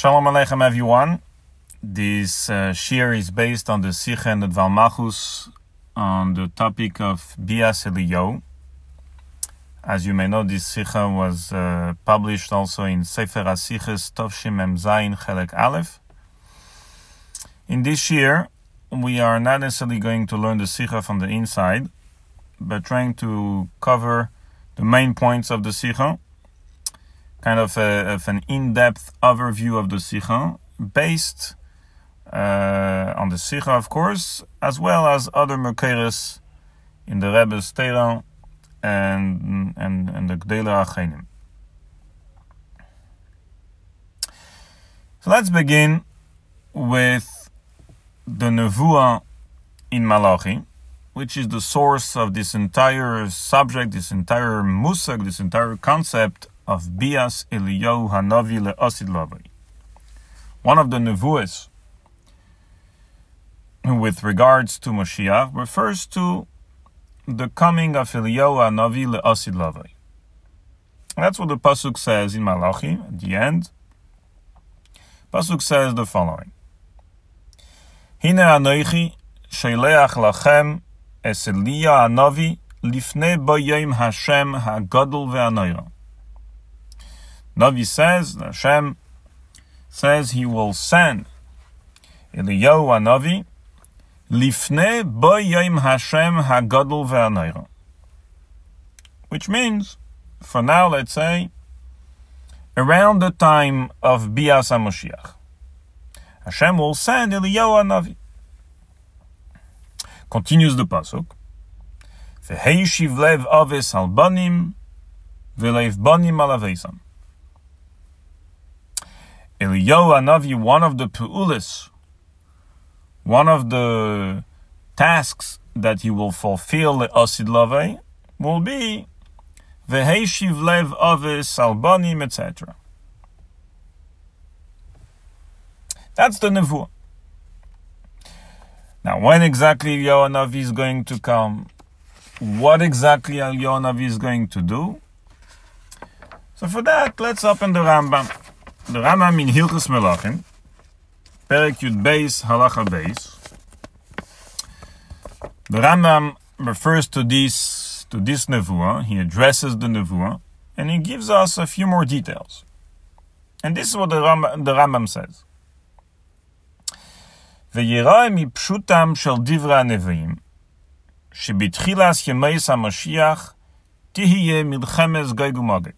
Shalom Aleichem, everyone. This uh, Shiur is based on the Sikha and the Dvar Malchus on the topic of Bias Eliyahu. As you may know, this Sikha was uh, published also in Sefer HaSiches Tovshim Mem Zayin Chelek Aleph. In this year, we are not necessarily going to learn the Sikha from the inside, but trying to cover the main points of the Sikha, kind of, a, of an in-depth overview of the Sikha, based uh, on the Sikha, of course, as well as other Mekeres in the Rebbe's Torah and, and, and the Gdela Achenim. So let's begin with the Nevuah in Malachi, which is the source of this entire subject, this entire musag, this entire concept of Bias Eliyahu Hanavi Le'asid Lavai. One of the Nevuahs with regards to Moshiach refers to the coming of Eliyahu Hanavi Le'asid Lavai. That's what the Pasuk says in Malachi at the end. Pasuk says the following. Hine anoichi sheleach lachem es Eliya Hanavi lifnei boyim Hashem hagadol ve'anoira. Navi says, Hashem says he will send Eliyahu Hanavi lifnei boyim Hashem hagadol ve'anoira. Which means, for now, let's say, around the time of Bias HaMoshiach, Hashem will send Eliyahu Hanavi. Continues the pasuk. V'heishiv lev aves al banim, v'leiv banim al avesam. Eliyahu Hanavi, one of the peulis, one of the tasks that he will fulfill Asid Lavei will be Veheshiv Lev Avis Albanim, etc. That's the Nevuah. Now, when exactly Eliyahu Hanavi is going to come? What exactly Eliyahu Hanavi is going to do? So for that, let's open the Rambam. The Rambam in Hilchus Melachim, Perek Yud Beis Halacha Beis. The Rambam refers to this to this nevuah. He addresses the nevuah, and he gives us a few more details. And this is what the Rambam, the Rambam says. ויראה מפשוטם של דברי הנביאים, שבתחילת ימי המשיח תהיה מלחמת גג ומגג.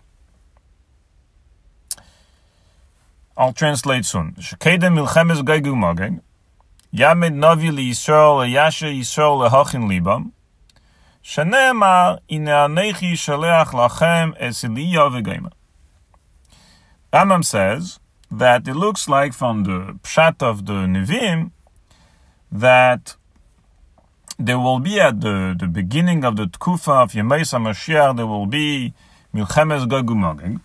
I'll translate soon. Shekedem milchemes geigu mageg. Yamid navi li Yisrael yasher Yisrael lehachin libam. Shenemar ine anechi shaleach lachem es Eliya v'geima. Says that it looks like from the pshat of the Nevim that there will be at the, the beginning of the Tkufa of Yemei HaMashiach, there will be Milchemes Gogu Mageg.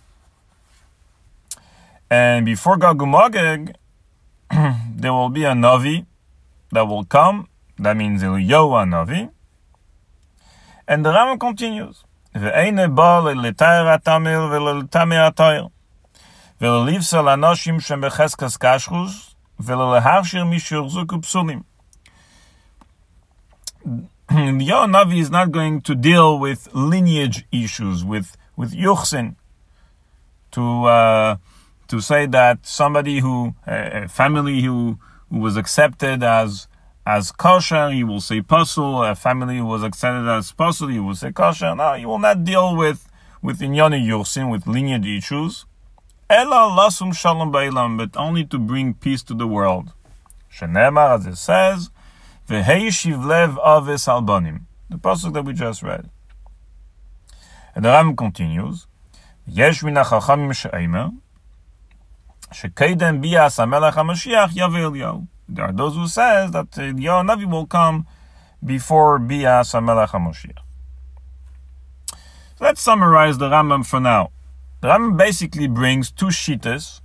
And before Gog Magog, there will be a Navi that will come. That means Eliyahu Navi. And the Rambam continues. ואין בא לתאר התמיר ולתמיר התאר, וללבסה לאנשים שהם בחזקס קשרוס, וללהכשיר מי שהוחזקו פסולים. Eliyahu Navi is not going to deal with lineage issues, with, with yuchsin, to, uh, to say that somebody who, a family who, who was accepted as as kosher, you will say puzzle. A family who was accepted as puzzle, you will say kosher. No, you will not deal with with inyani yursin, with lineage issues. Ella lasum shalom bailam, but only to bring peace to the world. Shenemar, as it says, v'heishiv lev aves albanim. The pasuk that we just read. And the Ram continues, Yesh min hachachamim shekedem bias hamelech hamashiach yavel There are those who says that uh, Eliyahu Navi will come before bias hamelech hamashiach. Let's summarize the Rambam for now. The Rambam basically brings two shitas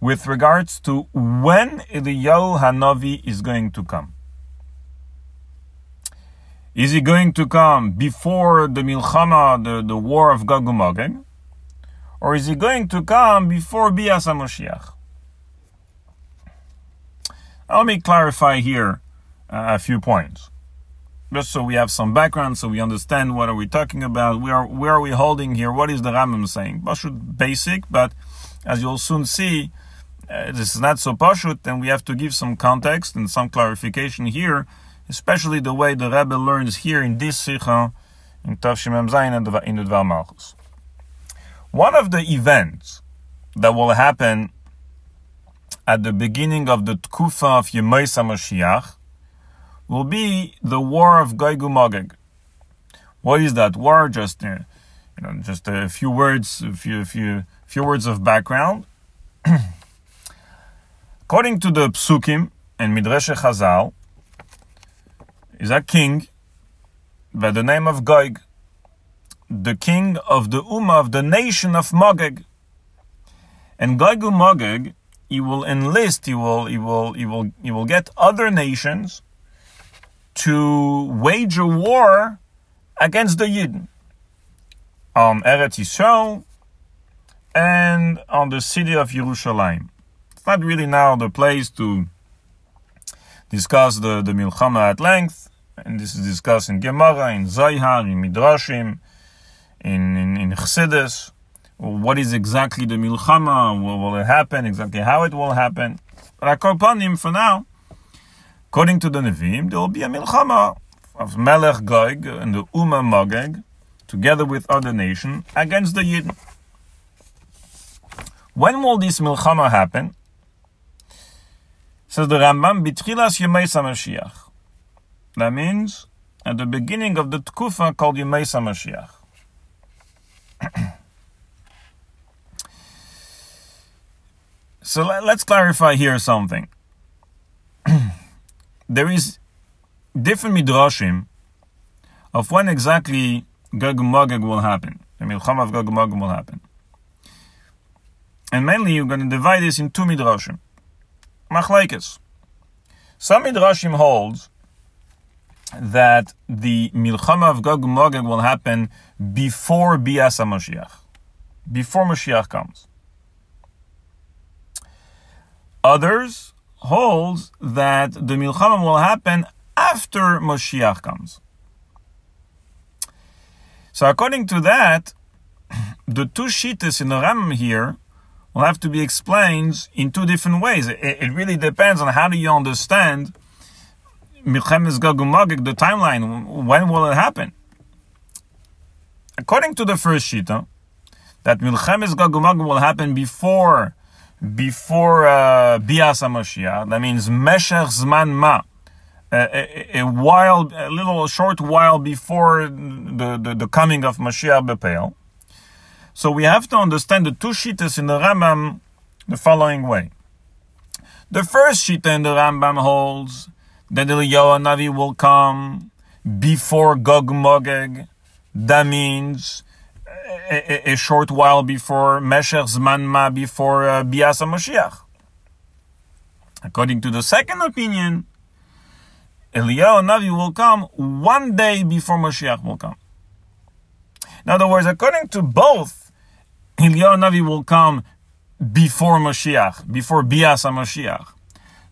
with regards to when Eliyahu Hanavi is going to come. Is he going to come before the Milchama, the, the war of Gog? Or is he going to come before Bias HaMoshiach? Let me clarify here uh, a few points. Just so we have some background, so we understand what are we talking about, where, where are we holding here, what is the Rambam saying. Pashut basic, but as you'll soon see, uh, this is not so pashut, and we have to give some context and some clarification here, especially the way the Rebbe learns here in this Sikha, in Tavshimem Zayin in the Dvar Malchus. One of the events that will happen at the beginning of the Tkufa of Yemais HaMashiach will be the war of Gog Magog. What is that war? Just uh, you know, just a few words, a few, few, few words of background. According to the Psukim and Midrash Chazal, is a king by the name of Gog, the king of the Ummah of the nation of Magog. And Gog Magog, he will enlist, he will, he will, he will, he will get other nations to wage a war against the Yidden on Eretz Yisrael and on the city of Jerusalem. It's not really now the place to discuss the, the Milchama at length, and this is discussed in Gemara, in Zohar, in Midrashim, in, in, in Chassidus. What is exactly the Milchama? What will it happen? Exactly how it will happen? But Akopanim, for now, According to the Nevi'im, there will be a milchama of Melech Gog and the Ummah Magog, together with other nations, against the Yidden. When will this milchama happen? Says the Rambam, Bitchilas Yemei Mashiach. That means at the beginning of the Tkufa called Yemei Mashiach. so let's clarify here something there is different midrashim of when exactly Gog Magog will happen. The Milchama of Gog Magog will happen. And mainly you're going to divide this in two midrashim. Machlaikes. Some midrashim holds that the Milchama of Gog and Magog will happen before Bias HaMashiach, before Mashiach comes. Others holds that the milchama will happen after Moshiach comes. So according to that, the two shittas in the Ram here will have to be explained in two different ways. It, it really depends on how do you understand Milchemes Gog the timeline. When will it happen? According to the first shita, that Milchemes Gog will happen before before uh, Bias. That means Meshech Zman Ma. A, while, a little short while before the, the, the coming of Mashiach Bepel. So we have to understand the two shitas in the Rambam the following way. The first shita in the Rambam holds that Eliyahu Navi will come before Gog Magog. That means a, a, short while before Meshech Zman Ma, before uh, Bias HaMashiach. According to the second opinion, Eliyahu Navi will come one day before Moshiach will come. In other words, according to both, Eliyahu Navi will come before Moshiach, before Bias Moshiach.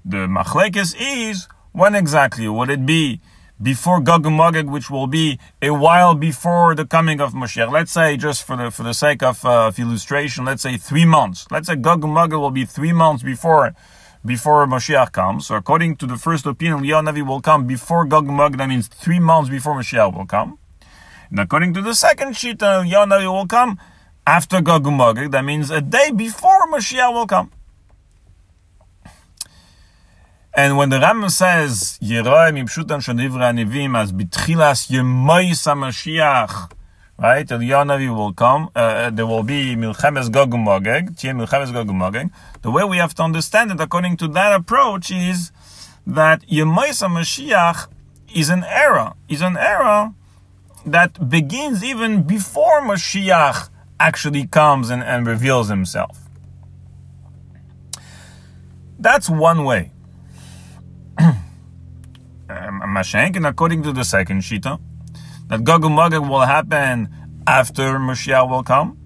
The machlekes is when exactly would it be before Gog and Magog, which will be a while before the coming of Mashiach. Let's say, just for the for the sake of, uh, of illustration, let's say three months. Let's say Gog and Magog will be three months before before Mashiach comes. So according to the first opinion, Navi will come before Gog and Magog. That means three months before Mashiach will come. And according to the second Shita, Navi will come after Gog and Magog. That means a day before Mashiach will come. And when the Rambam says, Yeroi mipshutan shanivra anivim as bitchilas yemois HaMashiach, right, Eliyahu will come, uh, there will be milchemes Gog Magog, milchemes. The way we have to understand it according to that approach is that yemois HaMashiach is an era, is an era that begins even before Mashiach actually comes and, and reveals himself. That's one way. Mashenk, and according to the second Shita, that Gog and Magog will happen after Mashiach will come.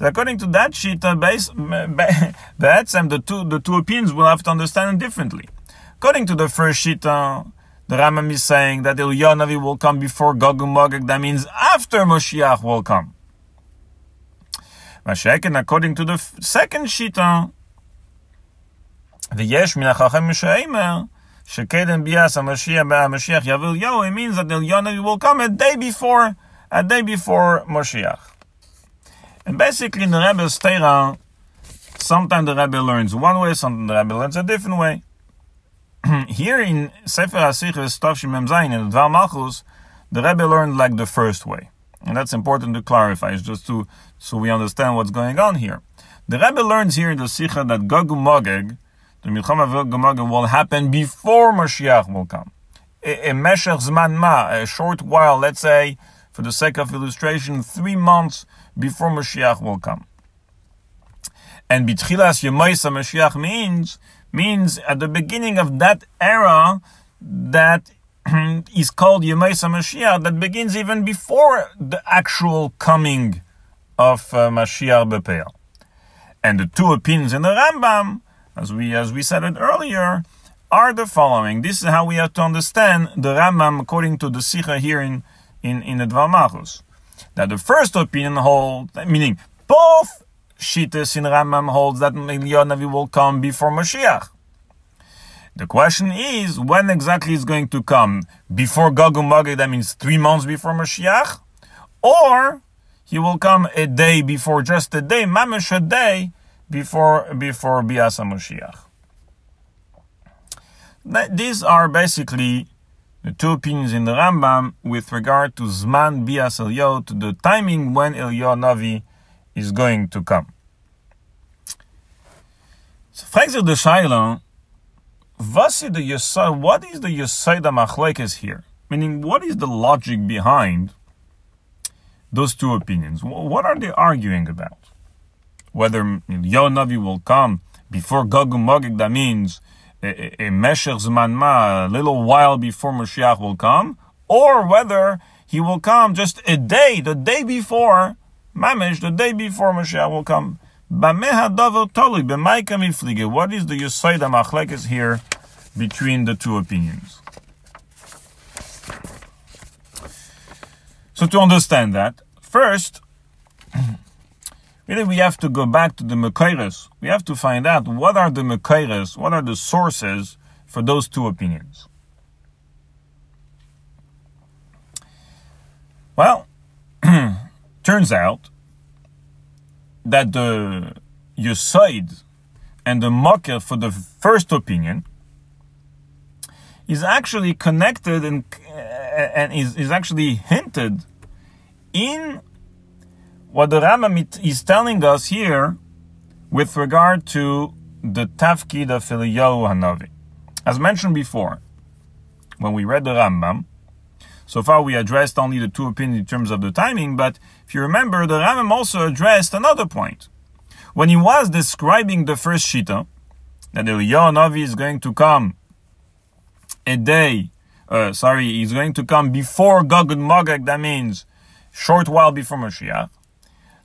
according to that uh, base, the two the two opinions will have to understand differently. According to the first uh, the Rambam is saying that Eliyahu will come before Gog and Magog. That means after Moshiach will come. Mashiach, according to the second shita, the Yesh min hachachem sheimer shekeden bias Mashiach Yavil Yo. It means that Eliyahu will come a day before a day before Moshiach. And basically, in the Rebbe's Torah, sometimes the Rebbe learns one way, sometimes the Rebbe learns a different way. Here in Sefer HaSichos, Tavshim Mem Zayin, in Dvar Malchus, the Rebbe learned like the first way. And that's important to clarify, it's just to, so we understand what's going on here. The Rebbe learns here in the Sikha that Gog Magog, the Milchama will happen before Mashiach will come. A, Meshech Zman Ma, a short while, let's say, for the sake of illustration, three months before Mashiach will come. And Bitchilas Yemaisa Mashiach means, means at the beginning of that era that is called Yemaisa Mashiach, that begins even before the actual coming of uh, Mashiach Bepeil. And the two opinions in the Rambam, as we, as we said it earlier, are the following. This is how we have to understand the Rambam according to the Sikha here in in, in the Dvar Malchus. That the first opinion holds, meaning both Shitas in Rambam holds that Eliyahu will come before Mashiach. The question is, when exactly is going to come? Before Gog and Magog, that means three months before Mashiach? Or he will come a day before, just a day, mamash a day before, before Biasa Mashiach. These are basically the two opinions in the Rambam with regard to Zman Bias Elyo, to the timing when Elyo Navi is going to come. So, was is the Yesod, what is the Yesod Machlekes here? Meaning, what is the logic behind those two opinions? What are they arguing about? Whether Elyo Navi will come before Gog Magog, that means a, Meshech Zman Ma, a little while before Mashiach will come, or whether he will come just a day, the day before, Mamish, the day before Mashiach will come. What is the Yesod Machlekes here between the two opinions? So to understand that, first, Really, we have to go back to the Mekairis. We have to find out what are the Mekairis, what are the sources for those two opinions. Well, turns out that the Yosaid and the Makkah for the first opinion is actually connected and, uh, and is, is actually hinted in what the Rambam is telling us here with regard to the Tafkid of Eliyahu Hanavi. As mentioned before, when we read the Rambam, so far we addressed only the two opinions in terms of the timing, but if you remember, the Rambam also addressed another point. When he was describing the first Shita, that Eliyahu Hanavi is going to come a day, uh, sorry, he's going to come before Gog and Magog, that means short while before Mashiach.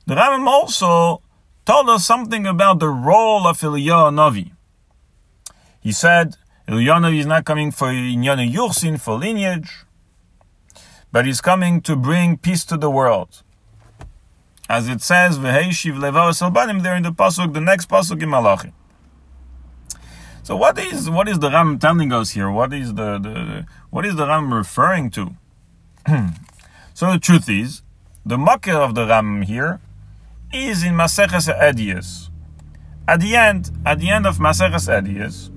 The Rambam also told us something about the role of Eliyahu Navi. He said Eliyahu Navi is not coming for Inyana Yursin, for lineage, but he's coming to bring peace to the world. As it says, V'heishiv levaos albanim there in the pasuk, the next pasuk in Malachi. So what is what is the Ram telling us here? What is the, the what is the Ram referring to? so the truth is, the makkah of the Ram here is in Maseches Edius. At the end, at the end of Maseches Edius,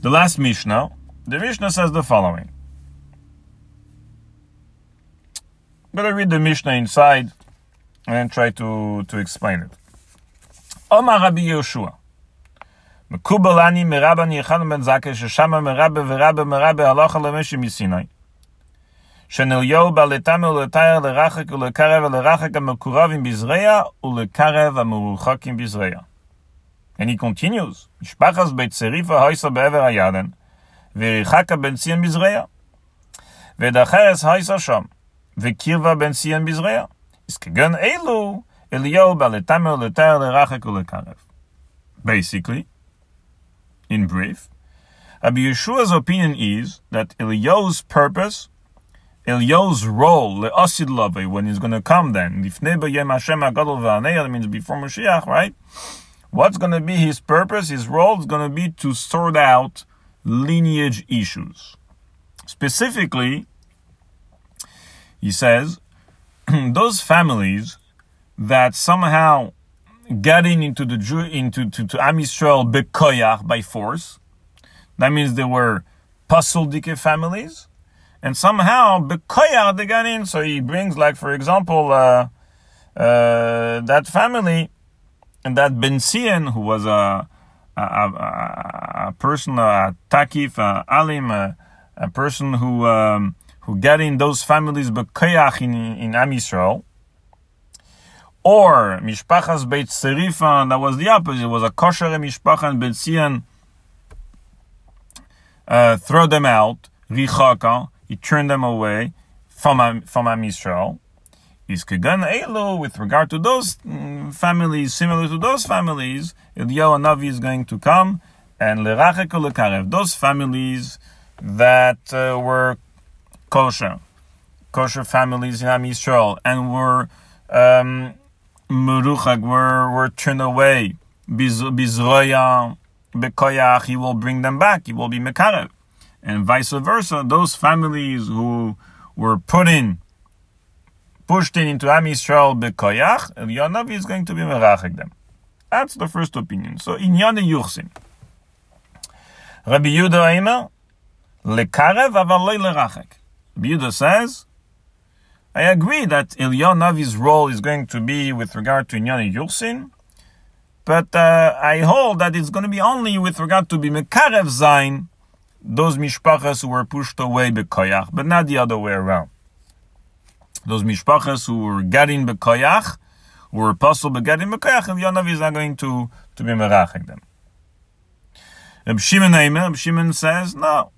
the last Mishnah, the Mishnah says the following. I'm going to read the Mishnah inside and then try to, to explain it. Omar Rabbi Yehoshua. מקובלני מרבא ניחנו בן זכאי ששמה מרבא ורבא מרבא הלכה למשי מסיני. שנליהו בא לטמא ולתאר לרחק ולקרב ולרחק המקורבים בזרע ולקרב המרוחקים בזרע. And he continues, משפחת בית צריפה הויסה בעבר הירדן, וריחקה בן ציון בזרע. ודחרס הויסה שם, וקירבה בן ציון בזרע. אז כגון אלו, Eliyahu baletamer leter lerachek ulekarev. Basically, in brief, Rabbi Yeshua's opinion is that Eliyahu's purpose, Eliyahu's role, le'asid love, when he's going to come then, means before Mashiach, right? What's going to be his purpose? His role is going to be to sort out lineage issues. Specifically, he says, those families that somehow getting into the Jew into to, to bekoyach by force. That means they were dike families, and somehow bekoyach they got in. So he brings, like for example, uh, uh, that family and that Ben Sien, who was a a, a, a person, a takif, a alim, a, a person who um, who got in those families bekoyach in in Am Yisrael or Mishpachas Beit Serifan, that was the opposite. It was a kosher Mishpacha and Sian. Uh, throw them out, Richaka, he turned them away from, from Am Yisrael. Is Kegan Elo, with regard to those mm, families, similar to those families, Eliyahu Navi is going to come and Lerachek Lekarev, those families that uh, were kosher, kosher families in Am Yisrael, and were um, were, were turned away. Bizroya, Bekoyach, he will bring them back. He will be Mekarev. And vice versa, those families who were put in, pushed in into Am Yisrael Bekoyach, Yonavi is going to be Merachek them. That's the first opinion. So, in Yana Yuchsin. Rabbi Yudah Eimer, Lekarev aval lerachek. Rabbi Yudah says, I agree that Ilya Navi's role is going to be with regard to Inyani Yursin, but uh, I hold that it's going to be only with regard to be Mekarev Zain, those mishpachas who were pushed away bekoyach, but not the other way around. Those mishpachas who were getting bekoyach, who were possible begetting bekoyach, and Yonavi is not going to, to be meraching them. Reb Shimon Eimer, Shimon says, no,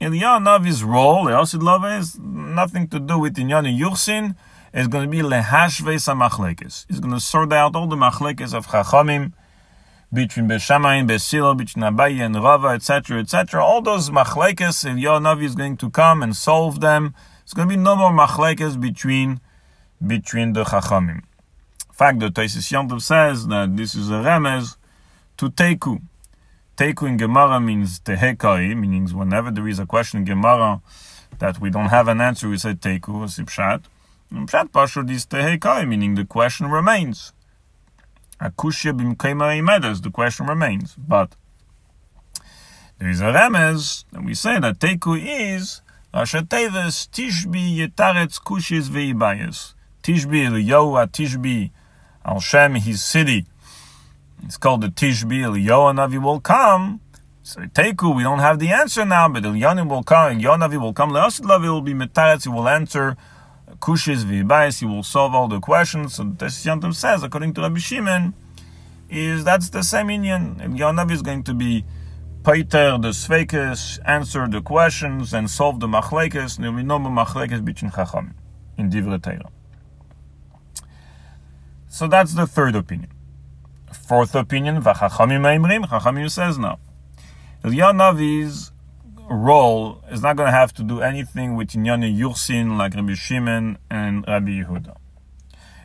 Eliyahu Navi's role, Yosid Love, is nothing to do with Inyani Yuchsin. It's going to be Lehashves HaMachlekes. He's going to sort out all the Machlekes of Chachamim, between Beshamai and between Abaye and Rava, etc., etc. All those Machlekes, Eliyahu Navi is going to come and solve them. It's going to be no more Machlekes between, between the Chachamim. In fact, the Tosfos Yom Tov says that this is a remez to Teku. Teku in Gemara means tehekai, meaning whenever there is a question in Gemara that we don't have an answer, we say teku, sipshat. Pshat pashut is tehekai, meaning the question remains. Akushya bimkema imedes, the question remains. But there is a remez, and we say that teku is Rashateves Tishbi Yetaretz Kushis Veibayas. Tishbi Eliyahu Tishbi Al Shem, his city. It's called the Tishbi. Eliyahu will come. So Teku, we don't have the answer now, but Eliyahu will come. Eliyahu will come. Leosid Lavi will be Metaretz. He will answer Kushis Vibais. He will solve all the questions. So Tesiyantum says, according to Rabbi Shimon, is that's the same Indian. Eliyahu is going to be Peter the Sveikes, answer the questions and solve the machlekes. There will be no machlekes between Chacham in Divrei Torah. So that's the third opinion. Fourth opinion, Vachachamim Eimrim, Chachamim says no. Eliyahu Navi's role is not going to have to do anything with Inyani Yursin like Rabbi Shimon and Rabbi Yehuda.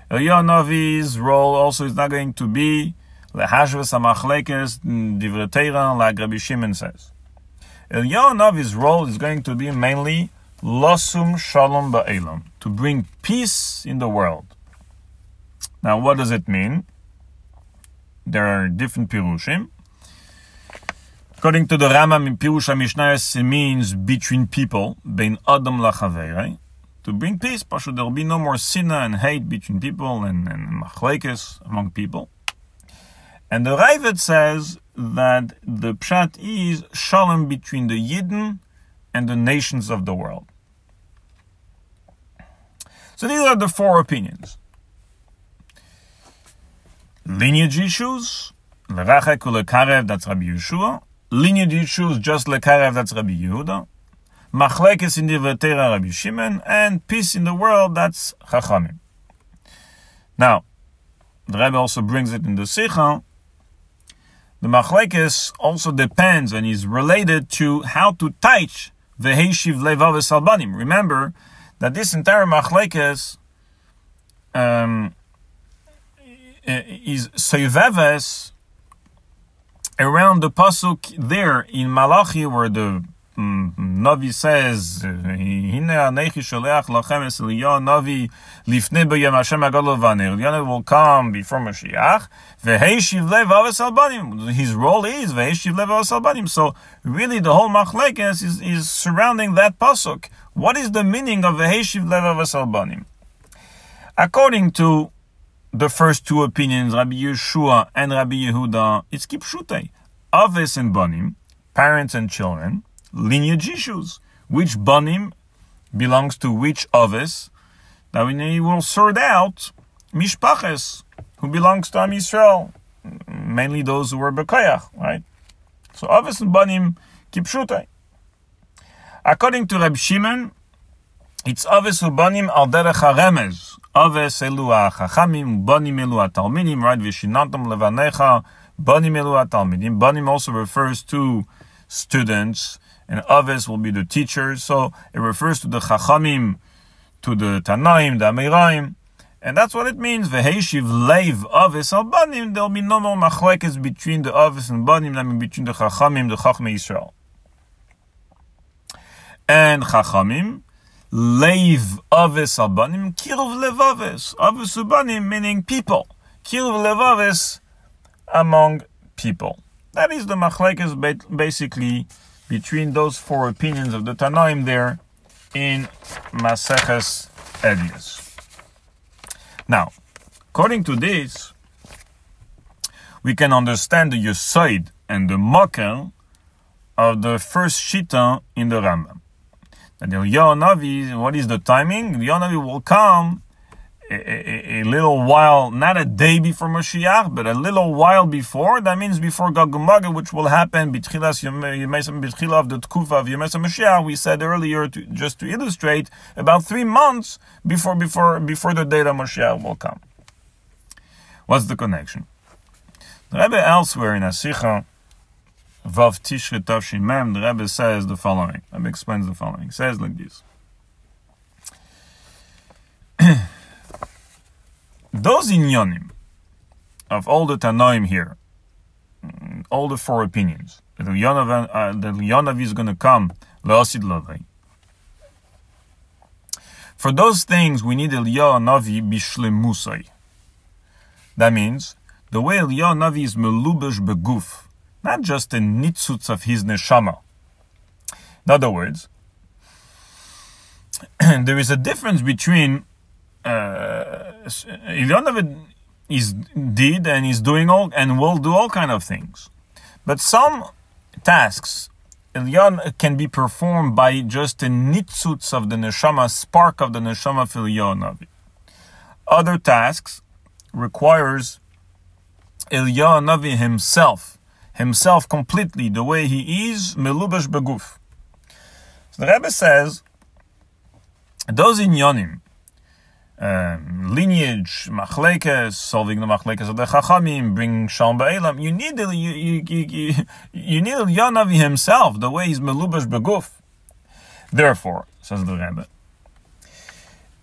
Eliyahu role also is not going to be Lehashves HaMachlekes Divrei like Rabbi Shimon says. Eliyahu role is going to be mainly Losum Shalom Ba'elam, to bring peace in the world. Now, what does it mean? there are different pirushim. According to the Rambam, Pirush HaMishnayos, it means between people, bein Adam lachaverei, to bring peace. Pasha, there will be no more sinna and hate between people and, and machlekes among people. And the Raavad says that the pshat is shalom between the Yidden and the nations of the world. So these are the four opinions lineage issues, Lerachek Ulekarev, that's Rabbi Yeshua. Lineage issues, just Lekarev, that's Rabbi Yehuda. Machlekes in the Vetera, Rabbi Shimon. And peace in the world, that's Chachamim. Now, the Rebbe also brings it in the Sikha, the machlekes also depends and is related to how to teach the Heishiv Levav Albanim. Remember that this entire machlekes um, is Seiveves around the pasuk there in Malachi where the um, Navi says, "Hine anechi sholeach lachem es Navi lifnei b'yem Hashem agadol v'aner." Will come before Mashiach. V'heishiv lev aves albanim. His role is v'heishiv lev albanim. So really, the whole machlekes is, surrounding that pasuk. What is the meaning of v'heishiv lev aves albanim? According to the first two opinions, Rabbi Yeshua and Rabbi Yehuda, it's kipshutei. Aves and banim, parents and children lineage issues. Which banim belongs to which others? Now we will sort out mishpaches, who belongs to Am Yisrael, mainly those who were bekayach, right? So others and banim kipshutai. According to Reb Shimon, it's others banim al derech haremez. Oves elu ha'chachamim, banim elu ha'talmidim, right? Vishinantam levanecha, banim elu ha'talmidim. Banim also refers to students, and others will be the teachers. So it refers to the Chachamim, to the Tanaim, the Amiraim. And that's what it means. Veheshiv leiv avis al banim. There'll be no more machlekes between the avis and banim. I mean between the chachamim, the chachmei Israel. And chachamim leiv avis al banim kirov levavis avis banim meaning people. Kirov levavis among people. That is the machlekes basically between those four opinions of the Tanaim there in Maseches Edius. Now, according to this, we can understand the Yosaid and the Mokel of the first Shita in the Rambam. And the Yonavi, what is the timing? The Navi will come a, a, little while, not a day before Mashiach, but a little while before. That means before Gog which will happen betchilas betchila of the Tkufa of Yemesa Mashiach. We said earlier, to, just to illustrate, about three months before before before the date of Mashiach will come. What's the connection? The Rebbe elsewhere in Asicha, Vav Tishre Tavshin Mem, the Rebbe says the following. The Rebbe explains the following. Says like this. Those inyanim of all the Tanoim here, mm, all the four opinions, that Yanav, uh, is going to come, Leosid Lavai. For those things, we need Eliyahu Navi bishlemusai. That means the way Eliyahu Navi is melubesh beguf, not just a nitzutz of his neshama. In other words, there is a difference between uh, Ilyonovit is did and is doing all and will do all kind of things, but some tasks Elyon can be performed by just a nitzutz of the neshama, spark of the neshama for Elyonavi. Other tasks requires Elyonavi himself, himself completely, the way he is, melubash beguf. So the Rebbe says, those in Yonim, um, lineage, machlekes, solving the machlekes of the chachamim, bring shalom ba'elam. You need the, you, you, you, you need Yanavi himself, the way he's melubash beguf. Therefore, says the Rebbe,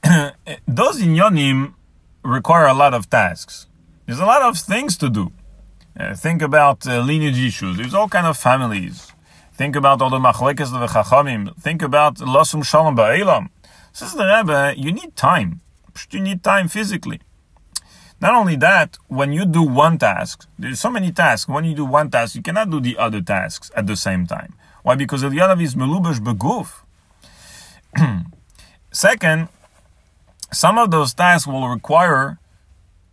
those inyanim require a lot of tasks. There's a lot of things to do. Uh, think about uh, lineage issues. There's all kind of families. Think about all the machlekes of the chachamim. Think about lasum shalom ba'elam. Says the Rebbe, you need time you need time physically. Not only that, when you do one task, there's so many tasks. When you do one task, you cannot do the other tasks at the same time. Why? Because Eliyahu is melubash beguf. Second, some of those tasks will require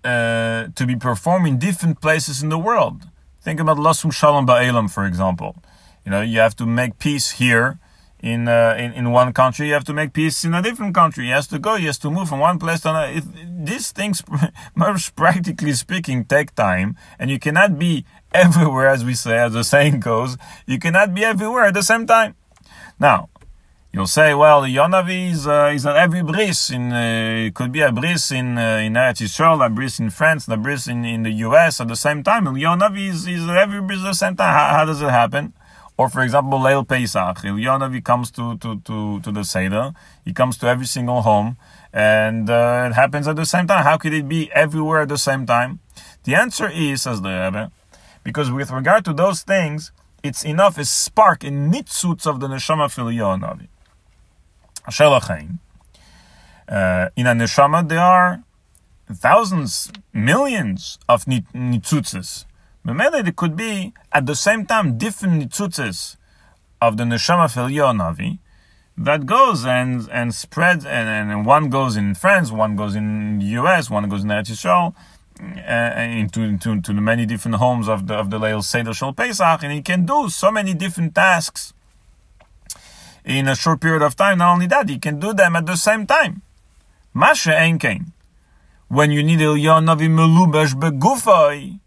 uh, to be performed in different places in the world. Think about Lasum Shalom Ba'elam, for example. You know, you have to make peace here in, uh, in in one country, you have to make peace in a different country. He has to go. He has to move from one place to another. It, these things, most practically speaking, take time, and you cannot be everywhere, as we say, as the saying goes. You cannot be everywhere at the same time. Now, You'll say, well, the Yonavi is, uh, is at every bris. In, uh, it could be a bris in, uh, in Eretz Yisrael, a bris in France, a bris in, in the US at the same time. The Yonavi is, is every bris at the same time. How, how does it happen? Or for example, Leil Pesach. Yonavi comes to, to, to, to the Seder. He comes to every single home. And uh, it happens at the same time. How could it be everywhere at the same time? The answer is, says the Rebbe, because with regard to those things, it's enough a spark in nitzutz of the neshama fil Yonavi. Uh, in a neshama, there are thousands, millions of nitzutzes. Memele, there could be at the same time different nitzutzes of the neshama fil Navi that goes and and spreads, and, and one goes in France, one goes in the U.S., one goes in Eretz Yisrael, uh, into, into, into the many different homes of the of the Leil Seder Shal Pesach, and he can do so many different tasks in a short period of time. Not only that, you can do them at the same time. Masha Enkein. When you need Elyon Navi Melubesh Begufay.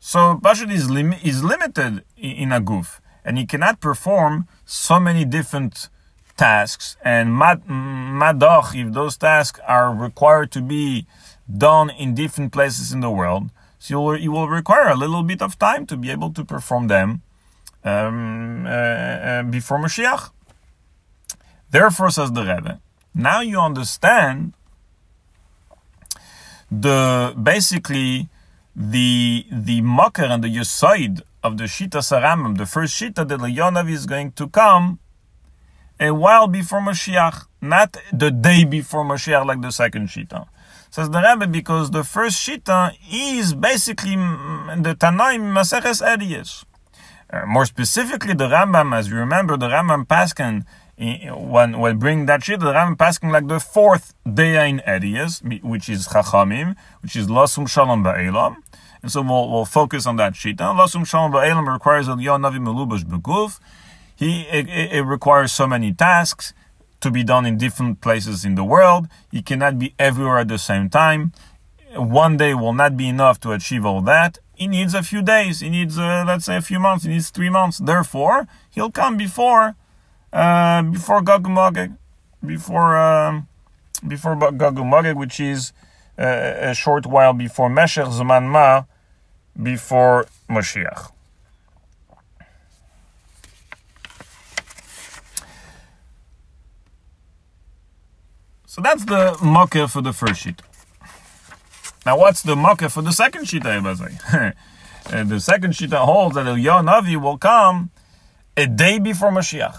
So Pashut is, lim- is limited in a goof, and he cannot perform so many different tasks. And mad- madoch, if those tasks are required to be done in different places in the world, so you will, you will require a little bit of time to be able to perform them um, uh, uh, before Mashiach. Therefore, says the Rebbe, now you understand the basically the the makar and the yosaid of the Shita Saramim, the first Shita that Leonav is going to come a while before Mashiach, not the day before Mashiach like the second Shita. Says the Rebbe, because the first Shita is basically the Tanaim Maseches Ediyas. Uh, more specifically, the Rambam, as you remember, the Rambam Paskin when when bring that shit, the Rambam passing like the fourth day in Ediyas, which is Chachamim, which is Lasum Shalom Ba'elam. And so we'll, we'll focus on that. Now, Lasum Shalom Ba'elam requires Yon Navi Melubash Beguf. He, it, it requires so many tasks to be done in different places in the world. He cannot be everywhere at the same time. One day will not be enough to achieve all that. He needs a few days. He needs, uh, let's say, a few months. He needs three months. Therefore, he'll come before uh, before Gog Magog, before um, before Gog Magog, which is uh, a short while before Meshech Zman Ma, before Mashiach. So that's the mocker for the first sheet. Now, what's the mocker for the second sheet? uh, the second sheet holds that Eliyahu Navi will come a day before Mashiach.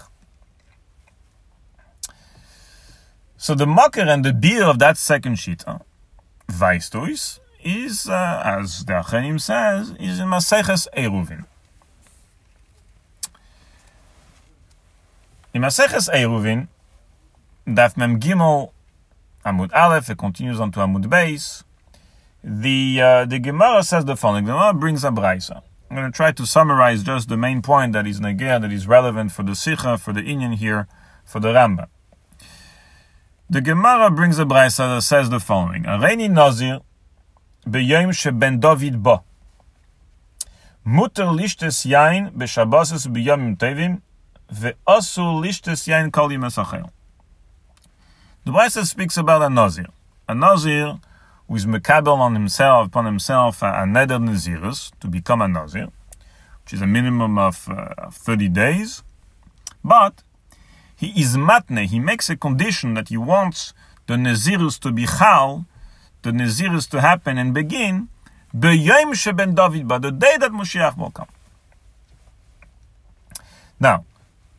So the makar and the beer of that second shita, Vaistois, is, uh, as the Achanim says, is in Maseches Eruvin. In Maseches Eruvin, Daf Mem Gimel Amud Aleph, it continues on to Amud Beis. The uh, the Gemara says the following. The Gemara brings a brisa. I'm going to try to summarize just the main point that is negir, that is relevant for the Sikha, for the Inyan here, for the Rambam. The Gemara brings a brisa that says the following: Areini Nazir beyom sheben David ba. Mutter lishtes yain beshabbases beyom tevim ve'asu lishtes yain kol yimesachel. The brisa speaks about a Nazir. A Nazir who is mekabel on himself, upon himself, a, a neder nazirus, to become a Nazir, which is a minimum of, uh, of 30 days. But he is matne, he makes a condition that he wants the Nazirus to be chal, the Nazirus to happen and begin, B'yom sheben David, but the day that Moshiach will come. Now,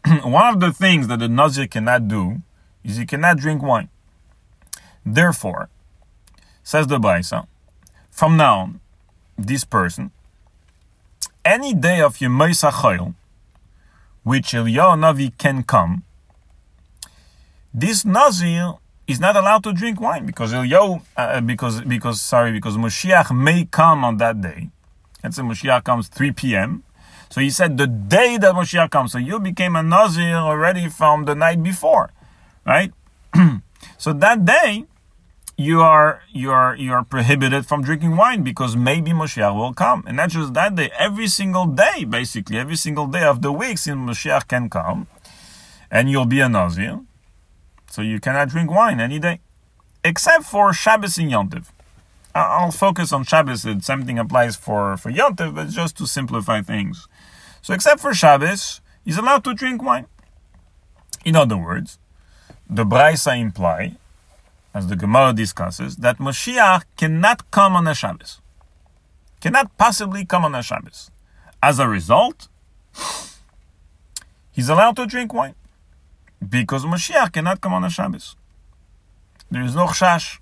one of the things that the Nazir cannot do is he cannot drink wine. Therefore, says the Baisa, from now on, this person, any day of Yemei Chayil, which Eliyahu Navi can come, this Nazir is not allowed to drink wine because Eliyahu, uh, because because sorry, because Moshiach may come on that day. Let's say Moshiach comes 3 p.m. So he said the day that Moshiach comes. So you became a Nazir already from the night before, right? so that day you are you are you are prohibited from drinking wine because maybe Moshiach will come, and not just that day. Every single day, basically, every single day of the week, since Moshiach can come, and you'll be a Nazir. So you cannot drink wine any day, except for Shabbos and Yontiv. I'll focus on Shabbos. The same thing applies for, for Yontiv, but just to simplify things. So except for Shabbos, he's allowed to drink wine. In other words, the Braisa imply, as the Gemara discusses, that Moshiach cannot come on a Shabbos. Cannot possibly come on a Shabbos. As a result, he's allowed to drink wine because Mashiach cannot come on a Shabbos. There is no chash.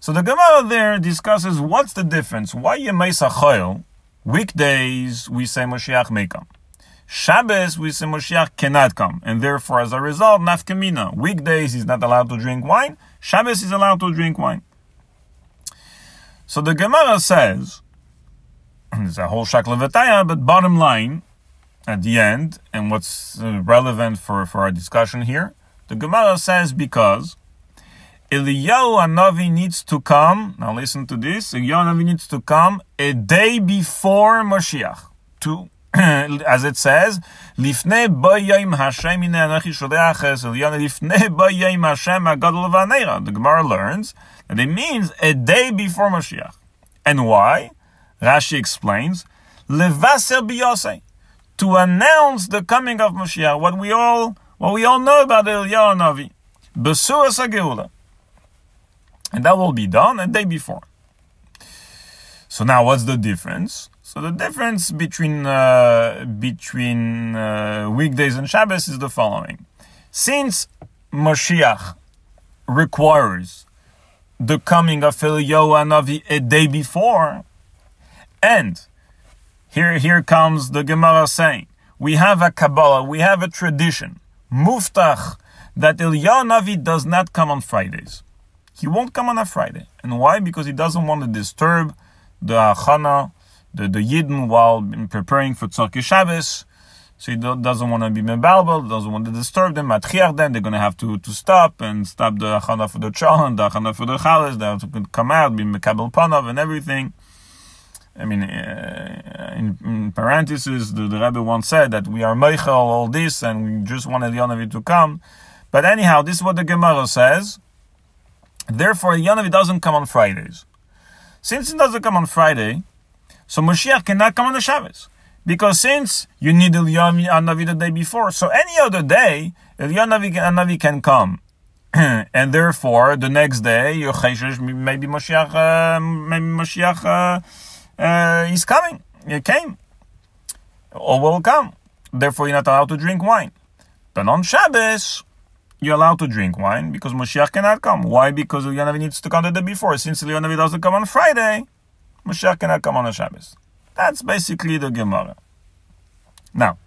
So the Gemara there discusses what's the difference. Why Yemei Chayil, weekdays we say Mashiach may come. Shabbos we say Mashiach cannot come, and therefore as a result, nafkamina. Weekdays he's not allowed to drink wine. Shabbos is allowed to drink wine. So the Gemara says, there's a whole shakla but bottom line, at the end, and what's uh, relevant for, for our discussion here, the Gemara says because Eliyahu Hanavi needs to come. Now listen to this. Eliyahu Hanavi needs to come a day before Mashiach. To, as it says, Lifnei bayayim Hashem ine anachi sholeach es Eliyahu Lifnei bayayim Hashem agadol v'aneira. The Gemara learns that it means a day before Mashiach. And why? Rashi explains, Levaser biyosei to announce the coming of Moshiach, what we all what we all know about Eliyahu Navi, Besuas Geula. And that will be done a day before. So now what's the difference? So the difference between uh, between uh, weekdays and Shabbos is the following. Since Moshiach requires the coming of Eliyahu Navi a day before, and here, here comes the Gemara saying, we have a Kabbalah, we have a tradition, muftach, that Eliyahu Navi does not come on Fridays. He won't come on a Friday. And why? Because he doesn't want to disturb the Achana, the, the Yidden while preparing for Tzorki Shabbos. So he doesn't want to be mebalbal, doesn't want to disturb them, matchiach them, they're going to have to, to stop and stop the Achana for the Chal the Achana for the Chalas, they have to come out, be Mekabel Panav and everything. I mean, uh, in, in, parentheses, the, the Rebbe once said that we are meichel all this and we just want Elyonavi to come. But anyhow, this is what the Gemara says. Therefore, Elyonavi doesn't come on Fridays. Since it doesn't come on Friday, so Moshiach cannot come on the Shabbos. Because since you need Elyonavi the day before, so any other day, Elyonavi can come. and therefore, the next day, maybe Moshiach, uh, maybe Moshiach, uh, uh, he's coming. He came. Or will come. Therefore, you're not allowed to drink wine. But on Shabbos, you're allowed to drink wine because Moshiach cannot come. Why? Because Eliyahu needs to come the day before. Since Eliyahu doesn't come on Friday, Moshiach cannot come on a Shabbos. That's basically the Gemara. Now,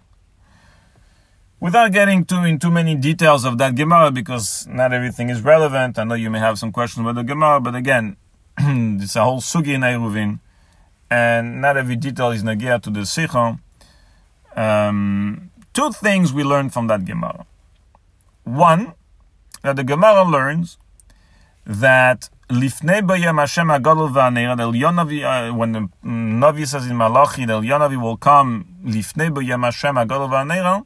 without getting too in too many details of that Gemara, because not everything is relevant. I know you may have some questions about the Gemara, but again, it's a whole sugi in Eruvin and not every detail is nagia to the sikha. Um, two things we learned from that Gemara. One, that the Gemara learns that lifnei bayam Hashem agadol v'aneir, uh, when the Navi says in Malachi that Yonavi will come lifnei bayam Hashem agadol v'aneir,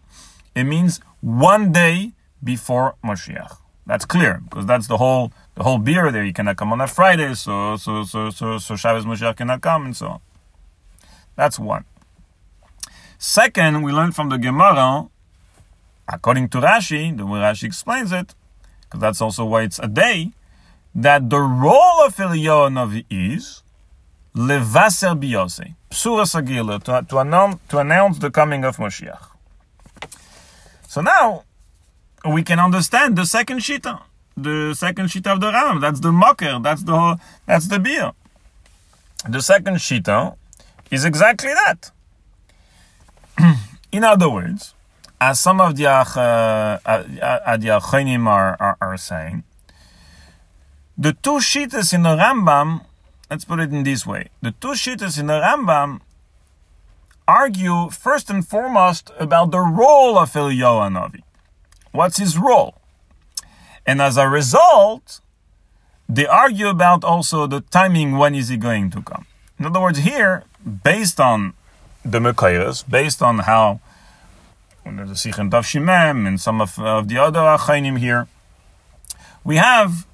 it means one day before Mashiach. That's clear because that's the whole the whole beer there. You cannot come on a Friday, so so so so so Shabbos Mashiach cannot come, and so on. That's one. Second, we learn from the Gemara, according to Rashi, the way Rashi explains it, because that's also why it's a day, that the role of Eliyahu is levaser biyose, psura sagila, to, to, announce, to announce the coming of Moshiach. So now we can understand the second shita the second shita of the Ram. That's the mocker. That's the that's the beer. The second shita is exactly that. In other words, as some of the uh, uh, uh are, are, are saying, the two shitas in the Rambam, let's put it in this way, the two shitas in the Rambam argue first and foremost about the role of Eliyahu Navi. What's his role? And as a result, they argue about also the timing when is he going to come. In other words, here, based on the Mekayas, based on how a Sikh and Shimem and some of, of the other Achainim here, we have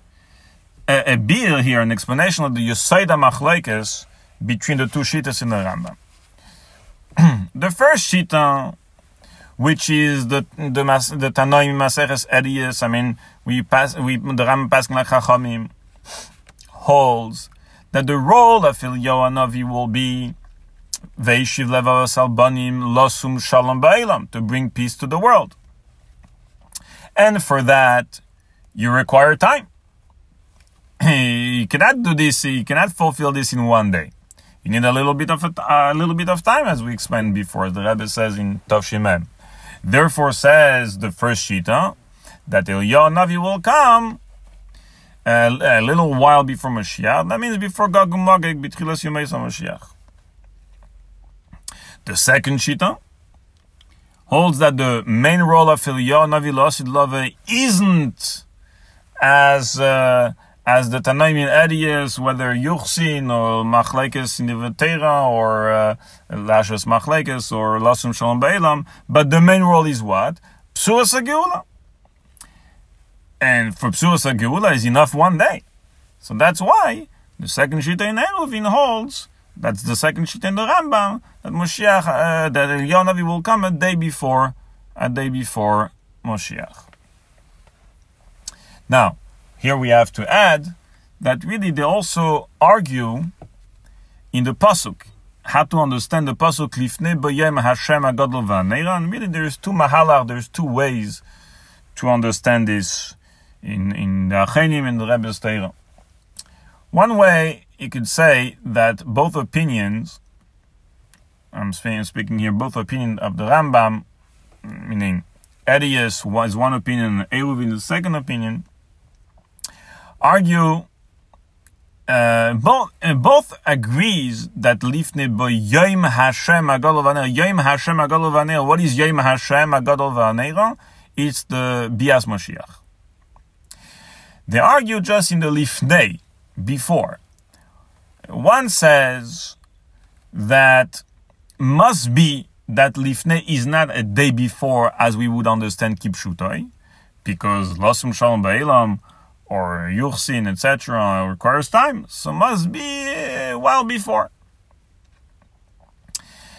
a, a beer here, an explanation of the Yosaida Machlaikes between the two Shitas in the Rambam. the first Shita, which is the the mas, the Tanoim Maseches Edius, I mean, we pass we the Paskin like Chachamim holds that the role of Eliyahu will be Veishiv Levav Albanim Losum Shalom Ba'ilam to bring peace to the world. And for that, you require time. you cannot do this. You cannot fulfill this in one day. You need a little bit of a, a little bit of time, as we explained before. The Rebbe says in Tov Tavshimem. Therefore, says the first shita that Eliyahu Navi will come a, a, little while before Mashiach. That means before Gog Magog, B'tchilas Yomei Mashiach. The second shita holds that the main role of Eliyahu Navi Lasid Love isn't as uh, as the Tanaim areas, whether Yuchsin or Machlekes in the Vatera or uh, Machlekes or Lasum Shalom Beilam, but the main role is what? Psuas Geula. And for Psuas Geula is enough one day. So that's why the second Shita in Eruvin holds, that's the second Shita in the Rambam, that Moshiach, uh, that Eliyahu will come a day before, a day before Moshiach. Now, here we have to add that really they also argue in the pasuk how to understand the pasuk lifne b'yem Hashem agadol v'aneira. Really, there's two mahalach, there's two ways to understand this in in the Achenim and the Rebbe's Teira. One way you could say that both opinions, I'm speaking here, both opinion of the Rambam, meaning Edius was one opinion and Eruvin the second opinion, argue uh, both uh, both agrees that lifne bo yom Hashem agadol. Yom Hashem agadol. What is yom Hashem agadol? It's the bias Mashiach. They argue just in the lifnei before. One says that must be that lifnei is not a day before as we would understand kipshutoi, because losum shalom ba'ilam or Yuchsin, etc., requires time, so must be a uh, while before.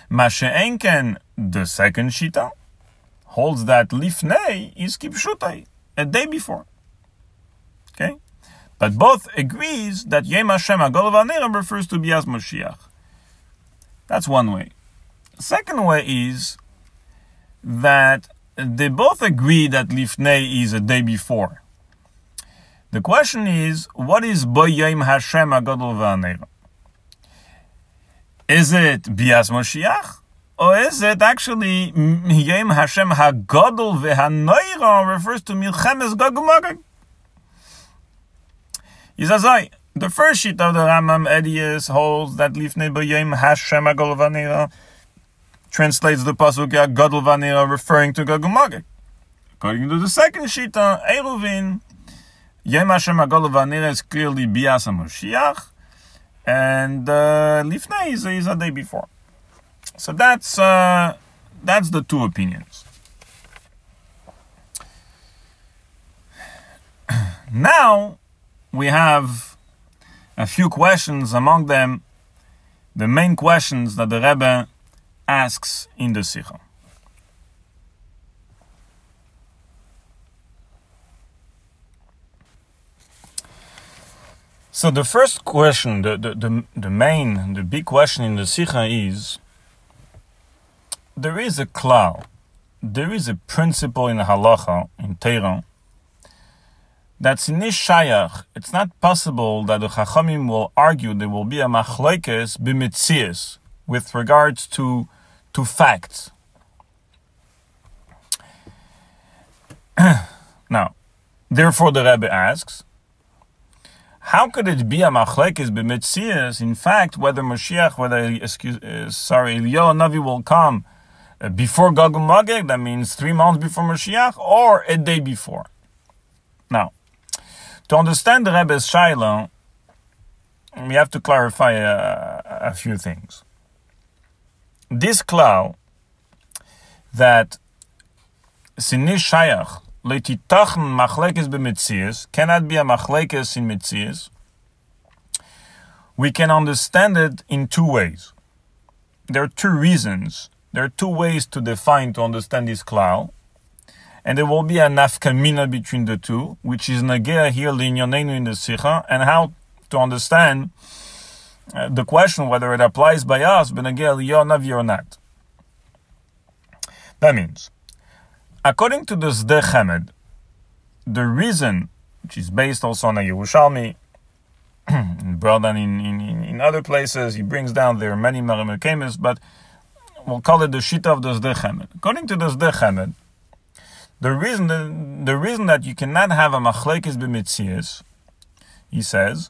Masha'enken, the second Shita, holds that Lifnei is Kipshutai, a day before. Okay? But both agrees that Yem Hashem Agol refers to Bias Mashiach. That's one way. second way is that they both agree that Lifnei is a day before. The question is, what is Boyim Hashem Agadol V'Aneira? Is it Bias Moshiach? Or is it actually Yom Hashem Hagadol V'Haneira refers to Milchemes Gog Magog? The first sheet of the Rambam Edius holds that Lifnei Boyim Hashem Agadol V'Haneira translates the pasuk Gadol V'Haneira referring to Gog. According to the second sheet, uh, Eruvin, Yom Hashem is clearly Bias Moshiach, and uh, Lifnei is, is a day before. So that's uh, that's the two opinions. now we have a few questions. Among them, the main questions that the Rebbe asks in the Sikha. So the first question, the, the, the, the, main, the big question in the Sikha is, there is a cloud, there is a principle in Halacha, in Tehran, that's in Shayach, it's not possible that the Chachamim will argue there will be a machlekes b'mitzias with regards to, to facts. now, therefore the Rebbe asks, how could it be a machlekes b'mitzias? In fact, whether Mashiach, whether excuse, uh, sorry, Eliyahu Navi will come uh, before Gog and Magog, that means three months before Mashiach, or a day before. Now, to understand the Rebbe's Shiloh, we have to clarify a, a few things. This cloud that sinish shayach letitachn machlekes b'mitzias cannot be a machlekes in mitzias. We can understand it in two ways. There are two reasons. There are two ways to define to understand this klal, and there will be a nafkamina between the two, which is nagea here linyonenu in the sikha, and how to understand uh, the question whether it applies by us benagea liyonavi or not. That means, according to the Sdei Chemed, the reason, which is based also on a Yerushalmi, brought down in, in, in other places, he brings down there many Marimakemis, but we'll call it the Shita of the Sdei Chemed. According to the Sdei Chemed, the reason, the, the reason that you cannot have a Machlekes b'mitzias, he says,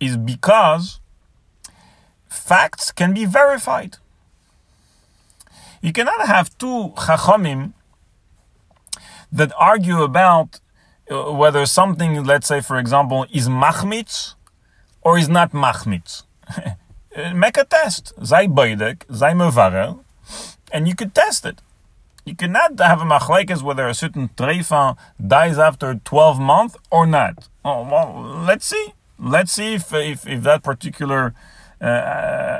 is because facts can be verified. You cannot have two chachamim that argue about uh, whether something, let's say, for example, is machmitz or is not machmitz. Make a test. Zay beidek, zay mevarer, and you could test it. You cannot have a machlekes whether a certain treifa dies after 12 months or not. Oh, well, let's see. Let's see if, if, if that particular uh,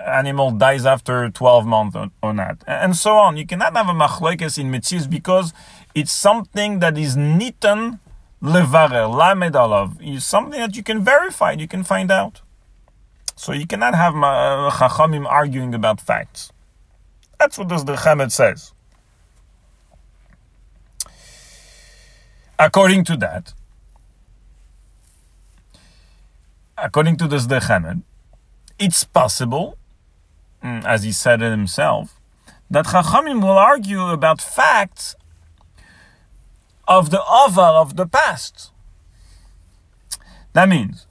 animal dies after 12 months or, or, not, and so on. You cannot have a machlekes in mitzvahs because it's something that is nitan levarer, lamed alav. It's something that you can verify, you can find out. So you cannot have uh, chachamim arguing about facts. That's what the Chemed says. According to that, according to this Chemed, it's possible, mm, as he said it himself, that Chachamim will argue about facts of the Avar of the past. That means,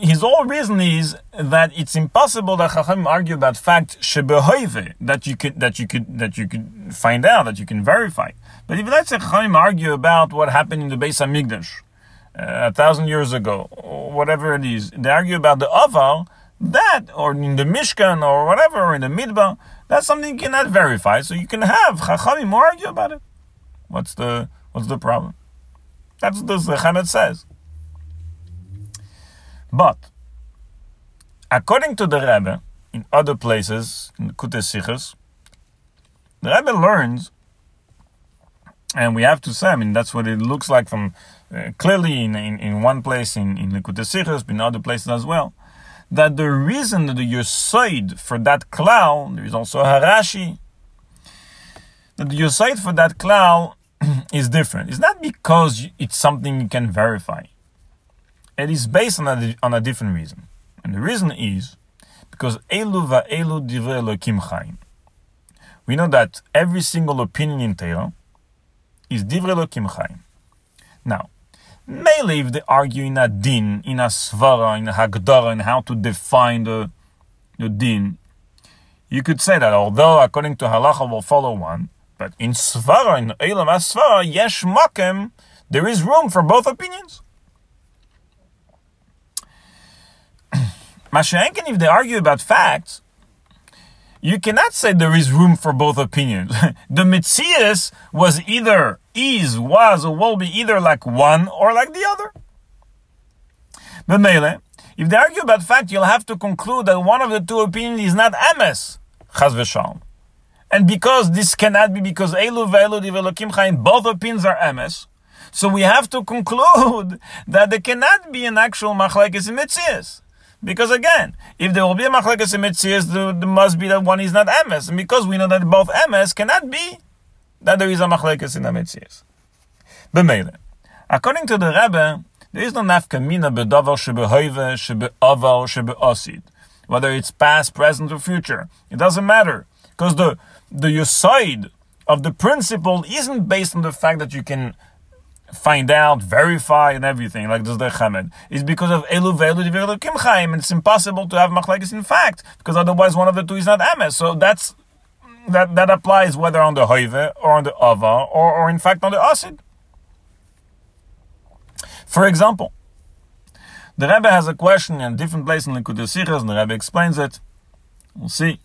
his whole reason is that it's impossible that Chachamim argue about facts shebehoive that you could that you could that you could find out that you can verify. But if let's say Chachamim argue about what happened in the Beis Hamikdash, uh, a thousand years ago, or whatever it is. They argue about the aval, that, or in the Mishkan, or whatever, or in the Midbar, that's something you cannot verify. So you can have Chachamim argue about it. What's the what's the problem? That's what the Zechamet says. But according to the Rebbe, in other places, in Kutes the Rebbe learns, and we have to say, I mean, that's what it looks like from uh, clearly in, in, in, one place in, in Likutei Sichos, in other places as well, that the reason that the side for that cloud, there is also Harashi, that the side for that klal is different. It's not because it's something you can verify. It is based on a, on a different reason. And the reason is because Elu va'elu divrei Elokim chaim. We know that every single opinion in Torah is divrei Elokim chaim. Now, Mainly if they argue in a din, in a svara, in a hagdara, and how to define the, the din, you could say that although according to halacha we'll follow one, but in svara, in elam svara, yesh makem, there is room for both opinions. Mashenkin, if they argue about facts, you cannot say there is room for both opinions. the Metzias was either, is, was, or will be either like one or like the other. But Mele, if they argue about fact, you'll have to conclude that one of the two opinions is not emes, chaz v'shalom. And because this cannot be because Elu ve'elu divelokim chayim, both opinions are emes, so we have to conclude that there cannot be an actual machlekes in Metzias. Because again, if there will be a machlekes emetzias, there, there must be that one is not emes, and because we know that both emes cannot be, that there is a machlekes in emetzias. B'meile, according to the Rebbe, there is no nafkamina bedavar shebehoive shebeavar shebeosid, whether it's past, present, or future. It doesn't matter because the the side of the principle isn't based on the fact that you can find out, verify, and everything, like this Chemed, It's because of Elu Ve'elu Divrei Kimchaim, and it's impossible to have Machlekes in fact, because otherwise one of the two is not Emes. So that's, that, that applies whether on the Hoive, or on the Ava, or, or in fact on the Asid. For example, the Rebbe has a question in a different place in Likutei Sichos, and the Rebbe explains it. We'll see.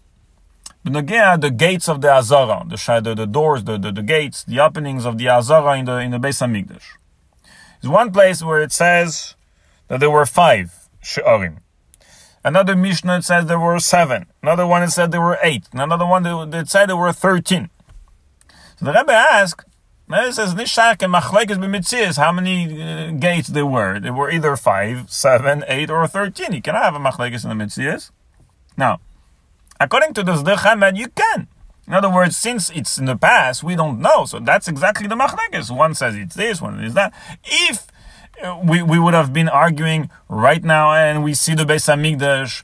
B'nagea, the gates of the Azara, the, the, the doors, the, the, the gates, the openings of the Azara in the, in the Beis HaMikdash. There's one place where it says that there were five She'arim. Another Mishnah says there were seven. Another one it said there were eight. Another one that said there were thirteen. So the Rebbe asked, it says Nishak and Machlekes b'mitzias, how many uh, gates there were? There were either five, seven, eight, or thirteen. You cannot have a Machlekes in the mitzias. Now, according to the Zdech you can. In other words, since it's in the past, we don't know. So that's exactly the Machlekes. One says it's this, one is that. If uh, we, we would have been arguing right now and we see the Beis HaMikdash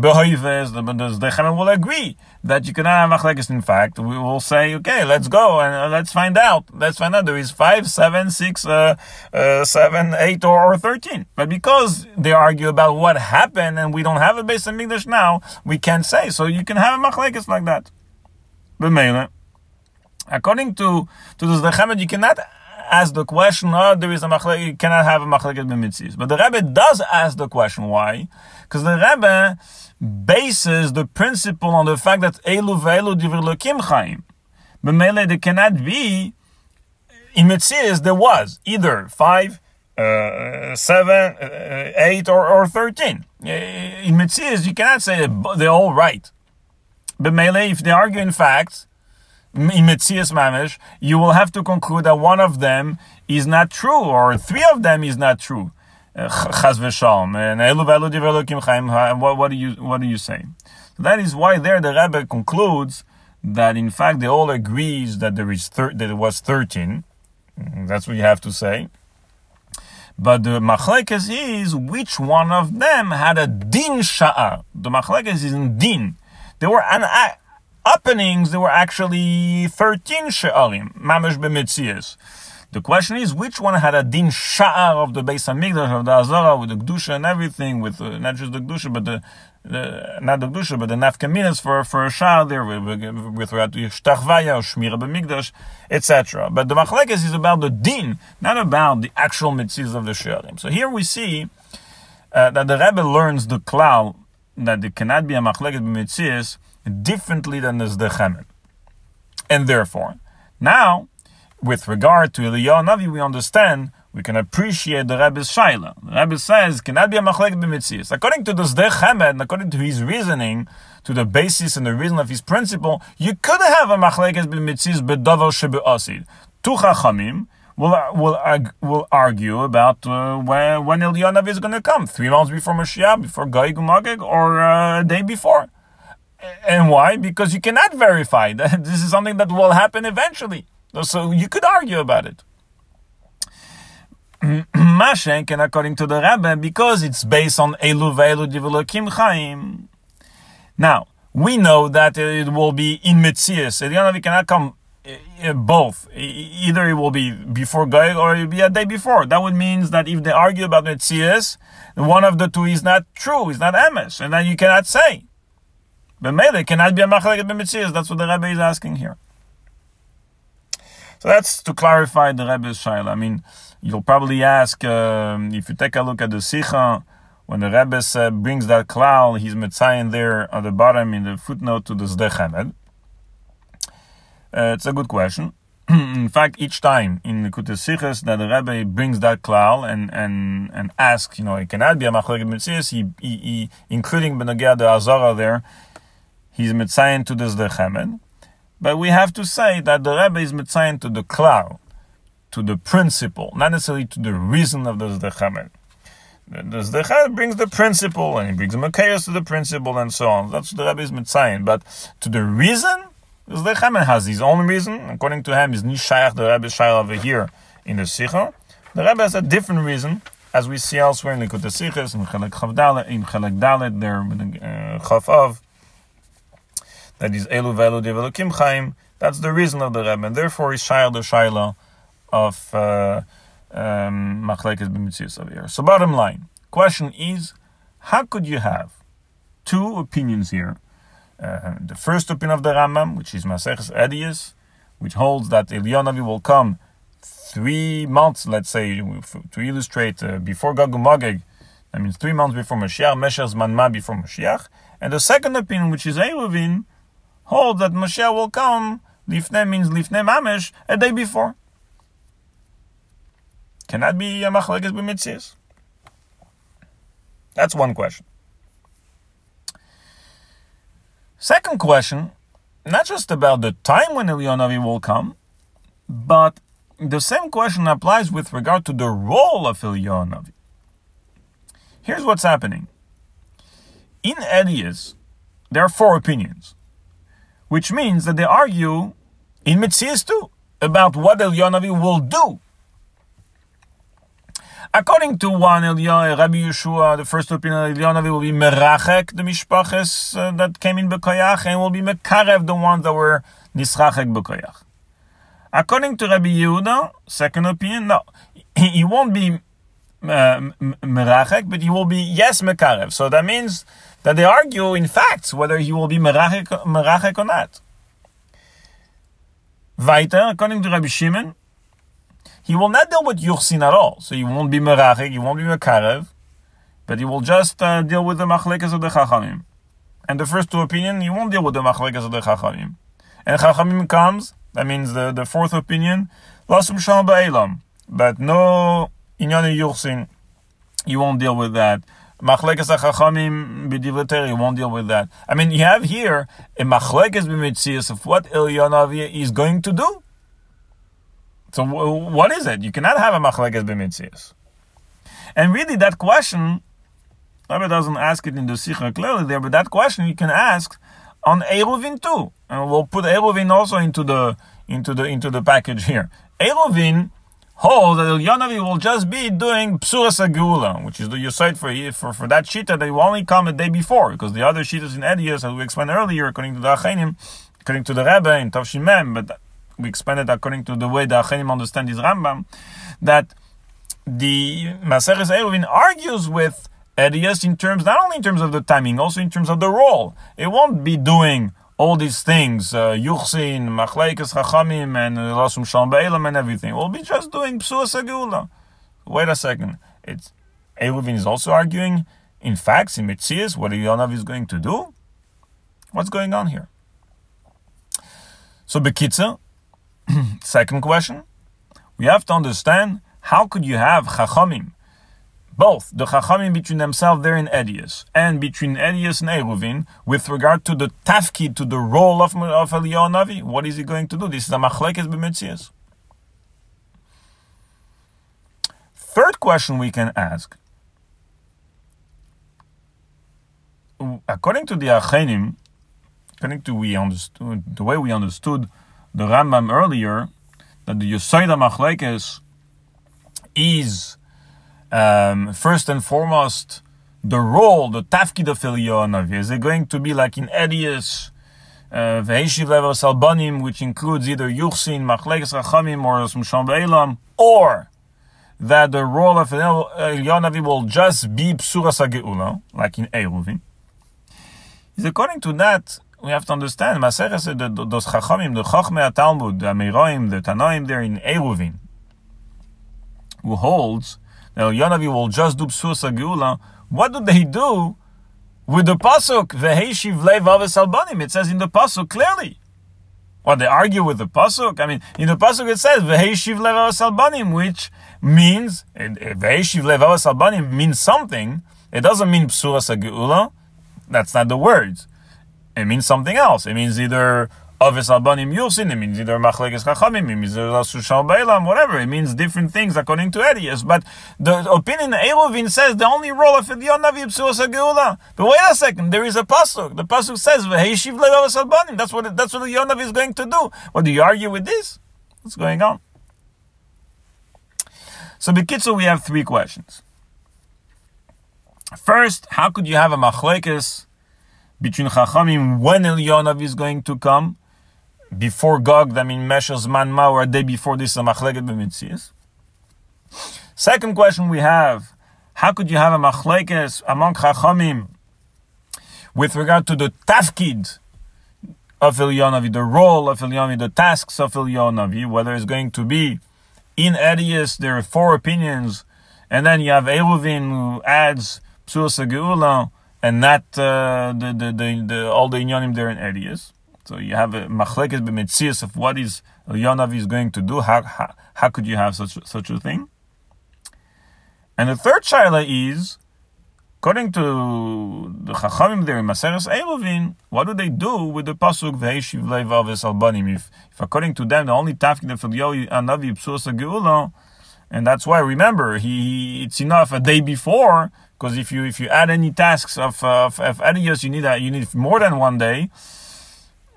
Behoives, the, the Zdech will agree that you cannot have a machlekes. In fact, we will say, okay, let's go and uh, let's find out. Let's find out. There is five, seven, six, uh, uh, seven, eight, or, or thirteen. But because they argue about what happened and we don't have a Beis HaMikdash now, we can't say. So you can have a machlekes like that. B'meile. According to to the Zdech you cannot ask the question, oh, there is a machlekes, you cannot have a machlekes b'mitzvahs. But the Rebbe does ask the question. Why? Because the Rebbe bases the principle on the fact that Elu ve'elu divrei chaim. B'mele, there cannot be, in Metzias, there was either five, uh, seven, uh, eight, or, or thirteen. In Metzias, you cannot say they're all right. B'mele, if they argue in fact, in Metzias Mamish, you will have to conclude that one of them is not true, or three of them is not true. Uh, Chaz v'shalom. Uh, and elu v'elu divrei chaim. What, do you what do you say? So that is why there the Rebbe concludes that in fact they all agrees that there is thir- that it was thirteen. Mm, that's what you have to say. But the machlekes is which one of them had a din sha'ar. The machlekes is in din. There were an a- uh, openings. There were actually thirteen sha'arim. Mamash b'mitzias. The question is, which one had a din sha'ar of the Beis Hamikdash of the Azara with the Gdusha and everything, with uh, not just the Gdusha, but the, the not the Gdusha, but the nafkaminas for, for a sha'ar there with, with Shtachvaya or Shmira B'Mikdash, etc. But the Machlekes is about the din, not about the actual mitzvahs of the Shi'arim. So here we see uh, that the Rebbe learns the klal that it cannot be a Machlekes b'mitzvahs differently than the Zdechem. And therefore, now, with regard to Eliyahu Navi, we understand, we can appreciate the Rebbe's Shaila. The Rebbe says, cannot be a. According to the Sdei Chemed, according to his reasoning, to the basis and the reason of his principle, you could have a machlek b'mitzias b'davar shebe'asid. Two Chachamim will, will, will argue about uh, when, when Eliyahu is going to come. Three months before Mashiach, before Gog Magog, or uh, a day before. And why? Because you cannot verify that this is something that will happen eventually. So you could argue about it. Mashenk, and according to the Rebbe, because it's based on Elu Ve'elu Divulokim Chaim. Now, we know that it will be in Metzias. We cannot come uh, both. Either it will be before Goy or it will be a day before. That would mean that if they argue about Metzias, one of the two is not true, is not Emes, and then you cannot say. But Mele cannot be a Machleket Metzias. That's what the Rebbe is asking here. So that's to clarify the Rebbe's Shaila. I mean, you'll probably ask, um, if you take a look at the Sikha, when the Rebbe uh, brings that klal, he's Metzayin there at the bottom in the footnote to the Zdech uh, It's a good question. in fact, each time in the Kutes that the Rebbe brings that klal and, and, and asks, you know, it cannot be a Machlek Mitzvahs, he, he, he, including Benagah the Azara there, he's Metzayin to the Zdech but we have to say that the Rebbe is mitzayin to the klal, to the principle, not necessarily to the reason of the Zdechamer. The Zdechamer brings the principle, and he brings Makayas to the principle, and so on. That's the Rebbe is mitzayin. But to the reason, the Zdechamer has his own reason. According to him, is Nishayach, the Rebbe Shayach over here in the Sikha. The Rebbe has a different reason, as we see elsewhere in the Sikhas, in Chalak Chavdalet, in Chalak Dalet, there, in uh, Chav Av, that is Elu Velu Develokim Chaim. That's the reason of the Rebbe, and therefore is Shaila Shaila of uh, um, Machlekes over here. So, bottom line, question is, how could you have two opinions here? Uh, the first opinion of the Rambam, which is Maseches Edius, which holds that Eliyahu will come three months, let's say, to illustrate uh, before Gog Magog, that means three months before Mashiach, Mesher Zman Ma before Mashiach. And the second opinion, which is Eruvin, hold that Moshe will come, lifne means lifne mamesh, a day before. Can that be a machlekes b'mitzias? That's one question. Second question, not just about the time when Eliyahu will come, but the same question applies with regard to the role of Eliyahu Here's what's happening. In Edias, there are four opinions, which means that they argue in Metzias too about what Eliyahu will do According to one Eliyahu, Rabbi Yehoshua, the first opinion Eliyahu will be merachek the mishpaches uh, that came in bekoyach, and will be mekarev the ones that were nischachek bekoyach. According to Rabbi Yehuda, second opinion, no, he won't be uh, merachek, but he will be yes mekarev. So that means that they argue in fact whether he will be merachek, merachek or not. Weiter, according to Rabbi Shimon, he will not deal with Yuchsin at all. So he won't be Merachik, he won't be Mekarev, but he will just uh, deal with the Machlekas of the Chachamim. And the first two opinion, he won't deal with the Machlekas of the Chachamim. And Chachamim comes, that means the, the fourth opinion, Lasum Shalom Ba'ilam. But no Inyan Yuchsin, you won't deal with that. Machlekas HaChachamim b'divleteri, you won't deal with that. I mean, you have here a Machlekas b'mitzias of what Eliyahu is going to do. So what is it? You cannot have a machlekes b'mitzias. And really, that question, Rabbi doesn't ask it in the Sikha clearly there, but that question you can ask on Eruvin too. And we'll put Eruvin also into the into the into the package here. Eruvin holds that Yonavi will just be doing Psuras Agula, which is the site for, for, for that Shita that will only come a day before, because the other Shitas in Edias, as we explained earlier, according to the Achenim, according to the Rebbe in Tavshim Mem, but we explained it according to the way the Achenim understand this Rambam, that the Maseres Eruvin argues with Edias in terms, not only in terms of the timing, also in terms of the role. It won't be doing all these things, uh, Yuchsin, Machlekes Chachamim, and Rasum Shalom Be'elam, and everything. We'll be just doing Psua Segula. Wait a second. It's Eruvin is also arguing, in facts, in Metzias, what Yonav is going to do. What's going on here? So Bekitza, Second question, we have to understand how could you have chachamim, both the chachamim between themselves there in Edius and between Edius and Eruvin with regard to the tafkid, to the role of, of Eliyahu Navi. What is he going to do? This is a machlekes b'mitzias. Third question we can ask. According to the Achenim, according to we understood the way we understood the Rambam earlier that the Yosaida Machlekes is um, first and foremost the role, the tafkid of Eliyahu Is it going to be like in Edius, uh, Ve'eshiv Level Salbanim, which includes either Yuchsin, Machlekes Rachamim, or Smshon Be'elam, or that the role of Eliyahu will just be Psura Sageula, like in Eruvin. Is according to that, we have to understand, Maseches, the, those Chachamim, the Chachmei Talmud, the Amiroim, the Tanoim there in Eruvin, who holds that Yonavi will just do Psusa Geula, what do they do with the Pasuk, Veheshiv Lev Aves Albanim? It says in the Pasuk clearly. What, they argue with the Pasuk? I mean, in the Pasuk it says, Veheshiv Lev Aves Albanim, which means, Veheshiv Lev Aves Albanim means something. It doesn't mean Psusa Geula. That's not the words it means something else. It means either Avis Albanim Yusin, it means either Machlekes Chachamim, it means Rasul Bailam, whatever. It means different things according to Edius. But the opinion Eruvin says the only role of Edion Navi Geula. But wait a second, there is a pasuk. The pasuk says V'heishiv Levavis Albanim. That's what that's what the Yonav is going to do. What do you argue with this? What's going on? So Bekitzu, we have three questions. First, how could you have a machlekes between Chachamim when Elyonav is going to come, before Gog, I mean Meshach Man Ma, or a day before this, a Machleget b'mitzias. Second question we have, how could you have a Machlekes among Chachamim with regard to the Tafkid of Elyonavi, the role of Elyonavi, the tasks of Elyonavi, whether it's going to be in Edius, there are four opinions, and then you have Eruvin who adds Geula, and not uh, the, the, the, the, all the inyanim there in Edius. So you have a machlekes b'metzias of what is Eliyahu is going to do. How, how, how could you have such such a thing? And the third shaila is, according to the Chachamim there in Maseres Eilovin, what do they do with the pasuk v'heishiv leivavis albanim? If, if according to them the only tafkid of Eliyahu Anavi psuas geula, and that's why remember he it's enough a day before because if you if you add any tasks of of, of Adios, you need a, you need more than one day.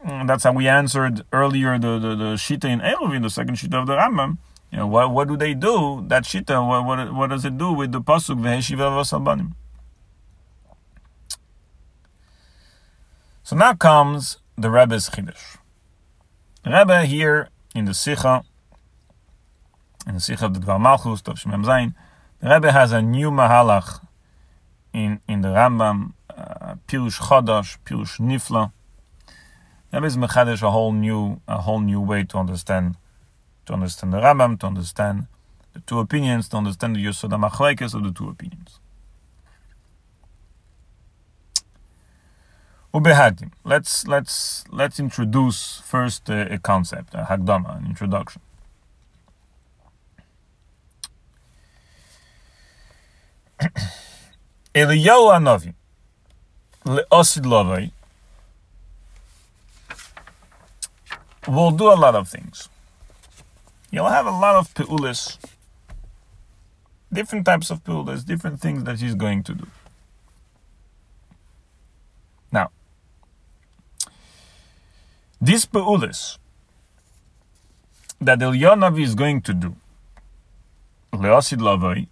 And that's how we answered earlier the, the, the Shita in Eruvin, the second Shita of the Rambam. You know, what, what do they do? That Shita, what, what, what does it do with the Pasuk, Veheshiva Vasabanim? So now comes the Rebbe's Chiddush. Rebbe here in the Sikha, in the Sikha of the Dvar Malchus, Tav Shemem Zayin, the Rebbe has a new Mahalach in, in the Rambam, uh, Pirush Chodosh, Pirush Nifla, Rebbe is mechadish a whole new a whole new way to understand to understand the Rambam, to understand the two opinions, to understand the Yosod HaMachlekes of the two opinions. Ubehadim. Let's let's let's introduce first uh, a concept, a hagdama, an introduction. Eliyahu Hanavi le'osid lovay will do a lot of things. He'll have a lot of peulis, different types of peulis, different things that he's going to do. Now, these peulis that Elyonavi is going to do, Leosid Lavai,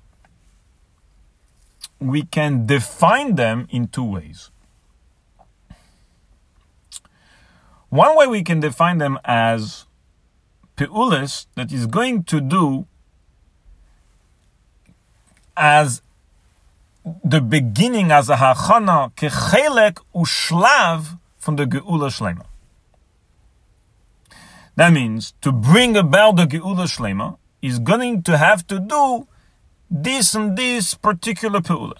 we can define them in two ways. One way we can define them as peulis that is going to do as the beginning as a hachana kechelek ushlav from the geula shlema. That means to bring about the geula shlema is going to have to do this and this particular peula.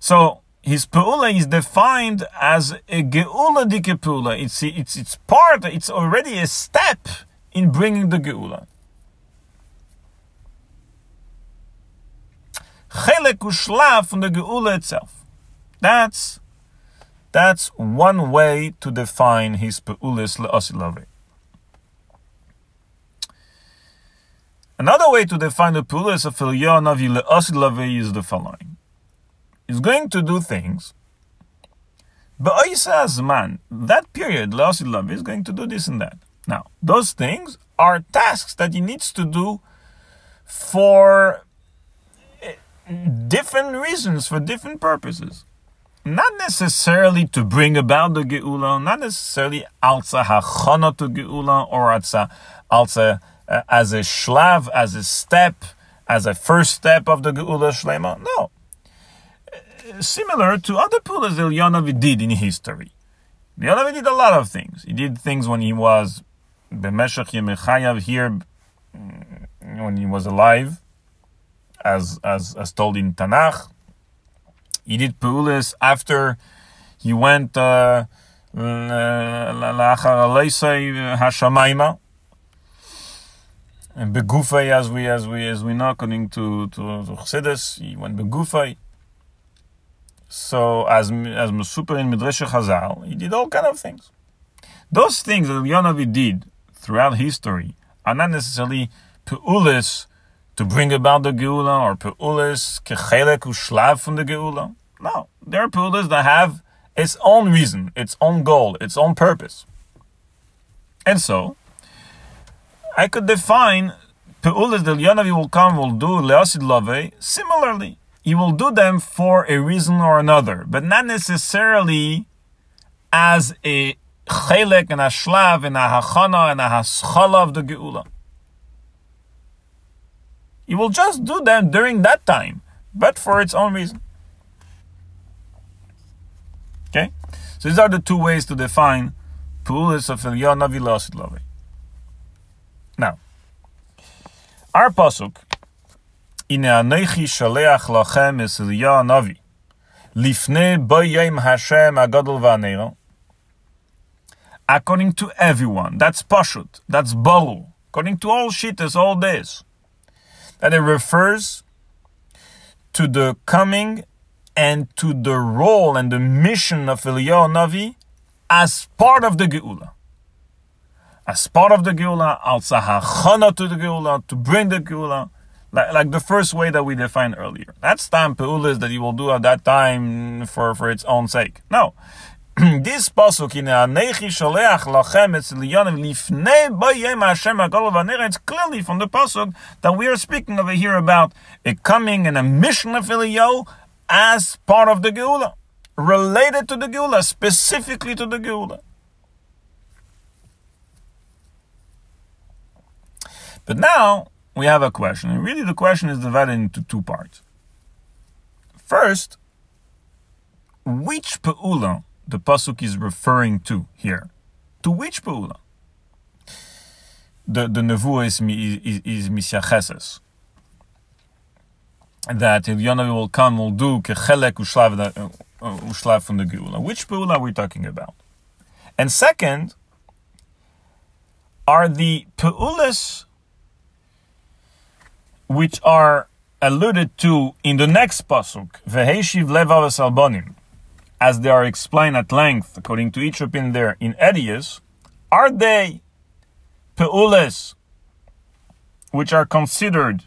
So his peula is defined as a geula dike peula. It's, it's, it's part, it's already a step in bringing the geula. Chelek ushlav from the geula itself. That's, that's one way to define his peulis le'osilave. Another way to define the peulis of Eliyahu Navi le'osilave is the following is going to do things. But man, that period, Laosilav, is going to do this and that. Now, those things are tasks that he needs to do for eh, different reasons, for different purposes. Not necessarily to bring about the Geula, not necessarily alza hachana to Geula, or alza, alza uh, as a shlav, as a step, as a first step of the Geula Shlema. No similar to other pullahs that Yonavi did in history. Yonavi did a lot of things. He did things when he was Bemeshach Yemechayav here, mm, when he was alive, as, as, as told in Tanakh. He did pullahs after he went uh, Hashamayma. And Begufay, as we as we as we know, according to to, to Chassidus, he went Begufay. So as as Mesuper in Midrash Chazal, he did all kind of things. Those things that Yonavi did throughout history are not necessarily peulis to bring about the geula or peulis kechelek ushlav from the geula. No, there are peulis that have its own reason, its own goal, its own purpose. And so, I could define peulis that Yonavi will come will do leosid love similarly you will do them for a reason or another, but not necessarily as a chelek and a shlav and a hachana and a haschala of the geula. You will just do them during that time, but for its own reason. Okay? So these are the two ways to define Pulis of Eliyahu Navi Now, our pasuk According to everyone, that's pashut, that's baru. According to all shittas, all this, that it refers to the coming and to the role and the mission of Eliyahu Navi as part of the Geula. As part of the Geula, also hachana to the Geula, to bring the Geula, like, like the first way that we defined earlier. That's time peulas that you will do at that time for, for its own sake. No. this pasuk in Anechi Sholeach Lachem Etzliyanim Lifnei Hashem It's clearly from the pasuk that we are speaking over here about a coming and a mission of Eliyahu as part of the Geula, related to the Geula, specifically to the Geula. But now we have a question, and really the question is divided into two parts. First, which Pe'ula the Pasuk is referring to here? To which Pe'ula? The, the Nevuah is, is, is that Yonavi will come, will do kechelek ushlav, uh, ushlav from the Geula. Which Peula are we talking about? And second, are the Peulas which are alluded to in the next pasuk, veheshiv levav albonim, as they are explained at length according to each opinion there in Edius, are they peules which are considered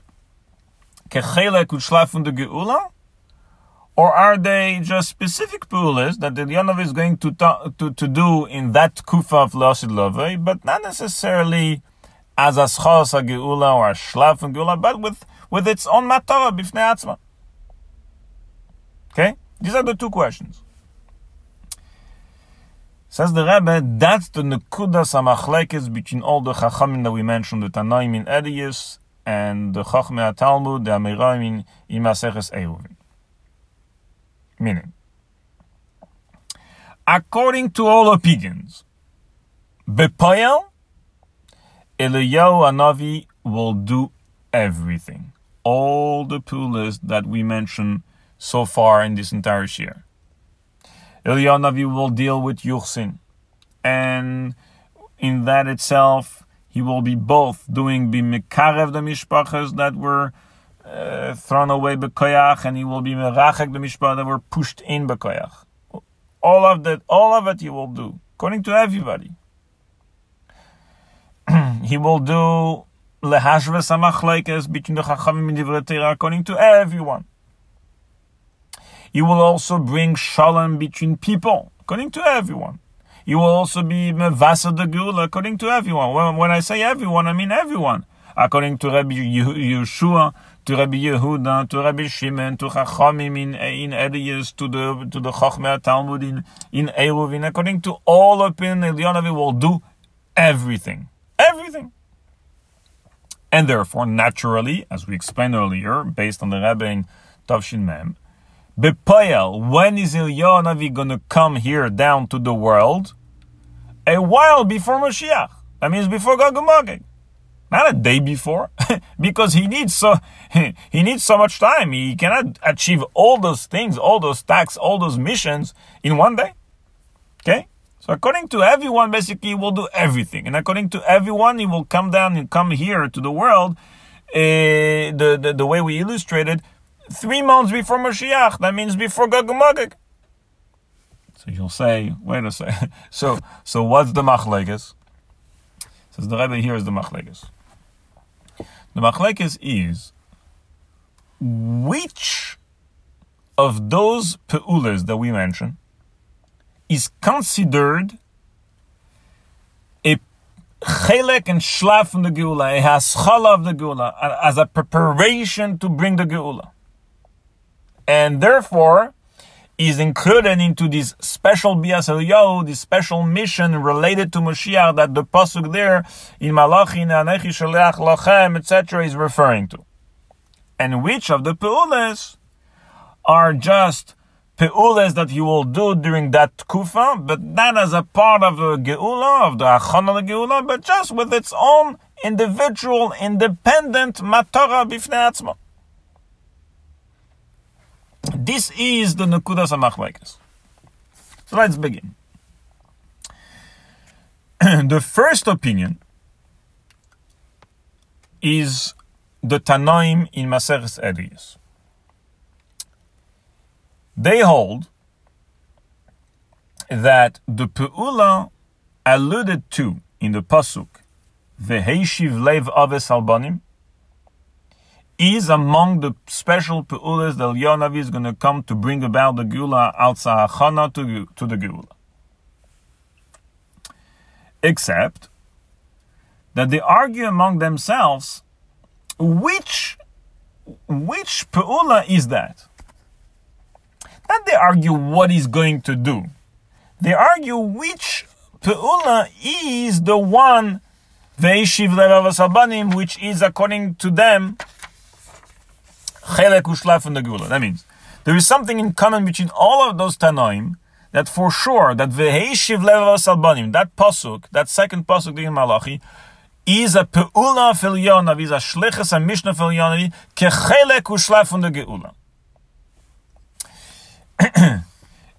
kechelek u'shlaf from the geula, or are they just specific peules that the Yonov is going to, ta- to to do in that kufa of Lasid Lovei, but not necessarily as aschos geula or a shlaf from geula, but with with its own matara bifnei atzma. Okay, these are the two questions. Says the Rebbe, that's the nekudas amachlekes between all the chachamim that we mentioned, the Tanaim in Edius and the Chachmei Talmud, the Amiraim in, in Maseches Eruvin. Meaning, according to all opinions, Bepoyel, Eliyahu Anavi will do everything. All the pulas that we mentioned so far in this entire year. Eliyahu Anavi will deal with Yuchsin. And in that itself, he will be both doing bimikarev the mishpachas that were uh, thrown away bekoyach, and he will be merachek the mishpachas that were pushed in bekoyach. All of that, all of it, he will do according to everybody. he will do lehashve samachlekes between the chachamim and divrei according to everyone. He will also bring shalom between people according to everyone you will also be Mevasa the Geula according to everyone. When, I say everyone, I mean everyone. According to Rabbi Yehoshua, to Rabbi Yehuda, to Rabbi Shimon, to Chachamim in, in Elias, to the to the Chachmei Talmud in, in Eruvin, according to all opinion, Elyonavi will do everything. Everything. And therefore, naturally, as we explained earlier, based on the Rebbe in Tavshin Mem, Bepoel, when is Eliyahu Navi going to come here down to the world? A while before Moshiach. That means before Gog Magog. Not a day before, because he needs so he needs so much time. He cannot achieve all those things, all those tasks, all those missions in one day. Okay. So according to everyone, basically, will do everything, and according to everyone, he will come down and come here to the world. Uh, the, the the way we illustrated three months before Mashiach. That means before Gog and Magog. So you'll say, wait a second. So, so what's the machlekes? Says the Rebbe here is the machlekes. The machlekes is which of those peulas that we mentioned is considered a chelek and shlaf from the geula, a haschala of the geula, as a preparation to bring the geula and therefore is included into this special Bias Eliyahu, this special mission related to Mashiach that the pasuk there in Malachi Anechi Shaleach Lachem etc. is referring to. And which of the peules are just peules that you will do during that kufa, but not as a part of the geula of the achana geula, but just with its own individual, independent matara bifnei. This is the Nakudas HaMachlekes. So let's begin. the first opinion is the Tanoim in Maseres Edriyas. They hold that the Pe'ula alluded to in the Pasuk, Veheshiv Lev Aves Albanim, is among the special Pe'ulas that Yonavi is going to come to bring about the Gula outside Hachana to, to the Gula. Except that they argue among themselves which which Pe'ula is that? Not they argue what he's going to do. They argue which Pe'ula is the one Veishiv Levavasabanim, which is according to them Chelek Ushlaf and the Gula. That means there is something in common between all of those Tanoim that for sure that Veheishiv Levavasabanim, that pasuk, that second pasuk in Malachi, is a Pe'ula fil Yonav, is a Shlichus, a Mishnah fil Yonav, Kechelek Ushlaf and the Geula.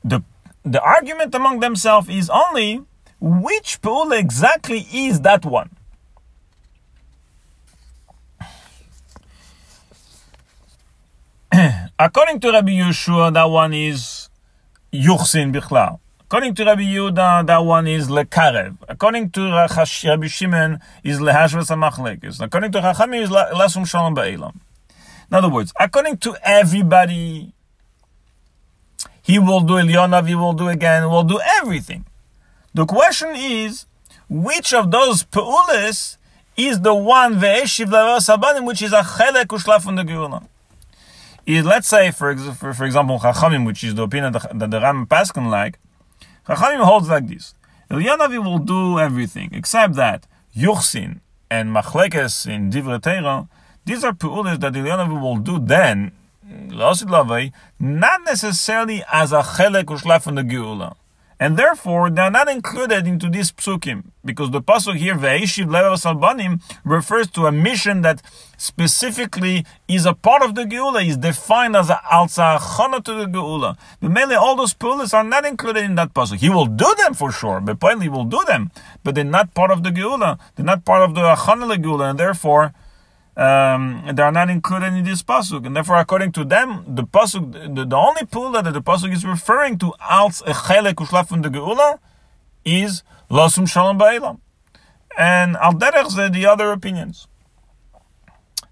the the argument among themselves is only which pool exactly is that one. According to Rabbi Yehoshua, that one is Yuchsin Bichlal. According to Rabbi Yehuda, that one is Lekarev. According to Rabbi Shimon, is Lehashvas HaMachlekes. According to Chachamim, is Lasum Shalom Ba'ilam. In other words, according to everybody, he will do Elyonav, he will do again, will do everything. The question is, which of those Peulis is the one Ve'eshiv Sabanim, which is a Chelek Ushlaf from the Geula? Is, let's say, for, for, for example, Chachamim, which is the opinion that the, the Ram Paskin like, Chachamim holds like this. Elyonavi will do everything, except that Yuchsin and Machlekes in Divrei Teira, these are Peulis that Elyonavi will do then, not necessarily as a Chelek Ushlaf from the Geula and therefore they are not included into these psukim because the pasuk here ve'ishiv levas albanim refers to a mission that specifically is a part of the geula is defined as a alzachana to the geula. But mainly all those pulas are not included in that pasuk. He will do them for sure, but he will do them, but they're not part of the geula. They're not part of the achana geula, and therefore um, they are not included in this pasuk, and therefore, according to them, the pasuk, the, the only pula that the pasuk is referring to als echelek from the geula is losum shalom ba'ilam, and al derech the other opinions.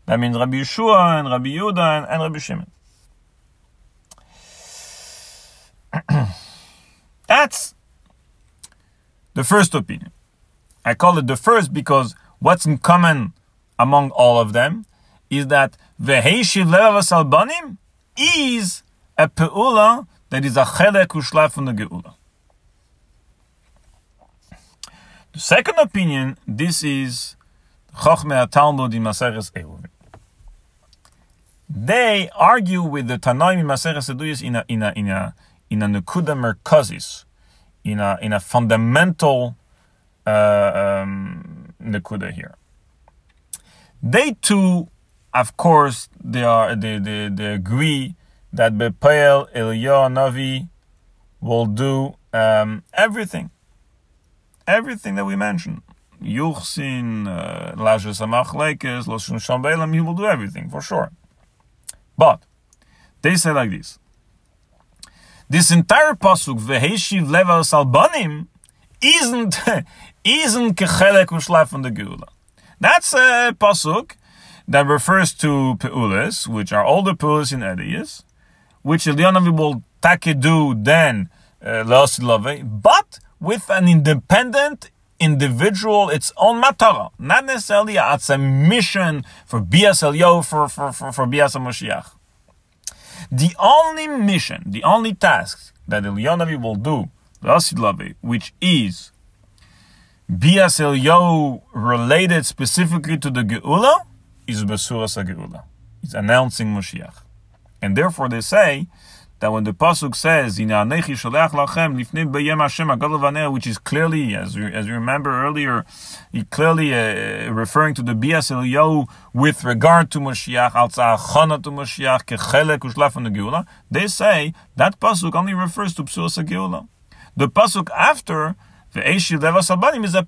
That means Rabbi Yehoshua and Rabbi Yehuda and, and Rabbi Shimon. That's the first opinion. I call it the first because what's in common among all of them is that Veheshiv Levavas Albanim is a Pe'ula that is a Chelek Ushlaf from the Geula. The second opinion, this is Chochmei Talmud in Maseres Eruvin. They argue with the Tanoim in Maseres Eduyas in a in a in a in a Nekuda Merkazis, in a in a fundamental uh, um, here. They too, of course, they are they, they, they agree that Bepael Eliyahu Navi will do um, everything, everything that we mentioned. Yuchsin, uh, Lajas Amachlekes, Loshun Shambelam, he will do everything for sure. But they say like this. This entire pasuk veheshiv levas albanim isn't isn't kechelek ushlaf from the geula. That's a pasuk that refers to peulas, which are all the peulas in Ediyas, which Elyonavi will take do then uh, but with an independent individual, its own matara, not necessarily it's a mission for Bias Elyo, for, for, for, for Bias Moshiach. The only mission, the only task that Elyonavi will do, which is Bias Elyahu related specifically to the Geula is Besuras Geula. It's announcing Moshiach. And therefore they say that when the pasuk says Lachem which is clearly, as you, as you remember earlier, clearly uh, referring to the Bias Eliyahu with regard to Moshiach, Al Tzachana to Moshiach, Kechelek Ushlaf the Geula. They say that pasuk only refers to Psuas Geula. The pasuk after the is a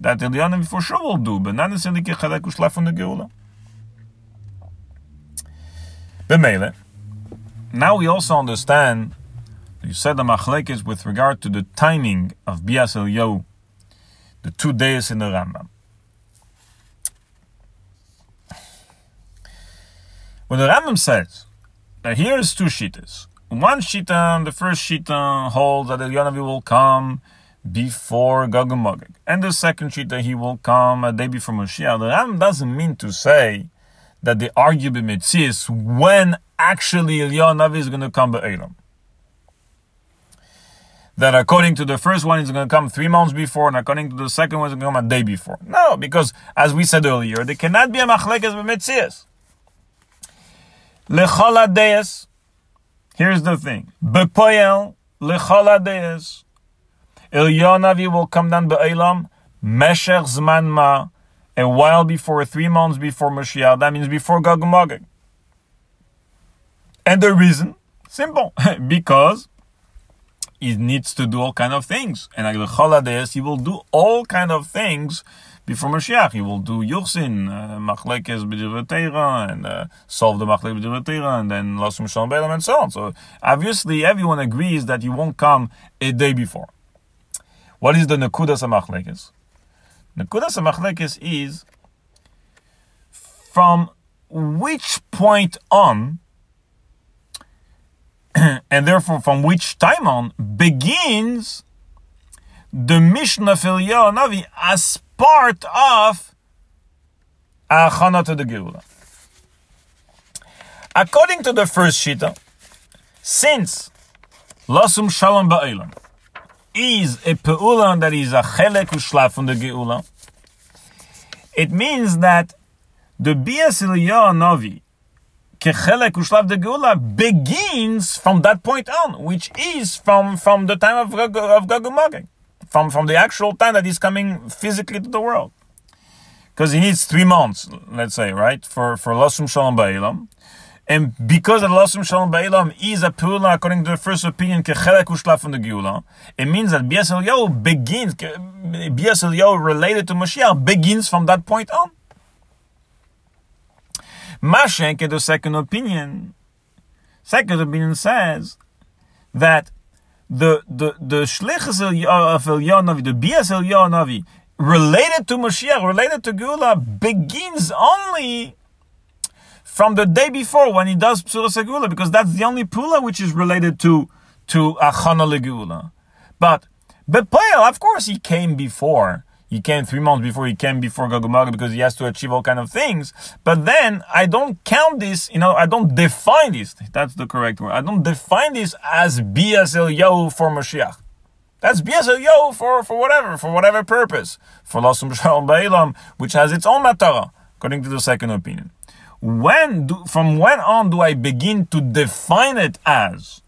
that Eliyahu for sure will do, but not necessarily Kechelek Ushlaf on the Geula. B'Mele. Now we also understand, you said the machlekes with regard to the timing of Bias Eliyahu, the two days in the Rambam. When the Rambam says that here is two shitas. One shita, uh, the first shita uh, holds that Eliyahu will come before Gog and Magog, and the second shita he will come a day before Moshiach. The Rambam doesn't mean to say that they argue b'mitzias when actually Eliyahu is going to come Be'elam. That according to the first one, it's going to come three months before, and according to the second one, it's going to come a day before. No, because as we said earlier, there cannot be a machlekes b'metzias. Lechala deis. Here's the thing. Bepoyel lechala deis. Eliyahu will come down Be'elam. Meshech zman ma. A while before, three months before Mashiach. That means before Gog Magog. And the reason, simple, because he needs to do all kind of things. And like the holidays, he will do all kind of things before Mashiach. He will do Yuchsin, uh, Machlekes B'divrei and uh, solve the Machlekes B'divrei and then Lasum Shalom Beilam, and so on. So obviously, everyone agrees that he won't come a day before. What is the Nekudas HaMachlekes? Nekudas HaMachlekes is from which point on and therefore from which time on begins the Mishnah of Navi as part of to the Geula. According to the first Shita, since Lasum Shalom Ba'elam is a Pe'ula that is a Chelek Ushlaf from the Geula, it means that the Bias Navi Kechelek Ushlav de Geula begins from that point on, which is from, from the time of, of Gog from, from the actual time that he's coming physically to the world. Because he needs three months, let's say, right, for, for Lasum Shalom Ba'ilam. And because the Lasum Shalom Ba'ilam is a Pula, according to the first opinion, Kechelek Ushlav from the Geula, it means that Bias begins, Bias related to Mashiach begins from that point on. Mashenke, the second opinion, second opinion says that the the the shlichus of Elyonavi, the bias Elyonavi, related to Mashiach, related to Gula, begins only from the day before when he does Psula Gula, because that's the only Pula which is related to to Achana Legula. But Bepoel, of course, he came before he came three months before he came before Gagumaga because he has to achieve all kind of things. But then I don't count this, you know, I don't define this. That's the correct word. I don't define this as Bias Eliyahu for Mashiach. That's Bias Eliyahu for, for whatever, for whatever purpose. For Lasum Shalom Ba'ilam, which has its own matara, according to the second opinion. When do, from when on do I begin to define it as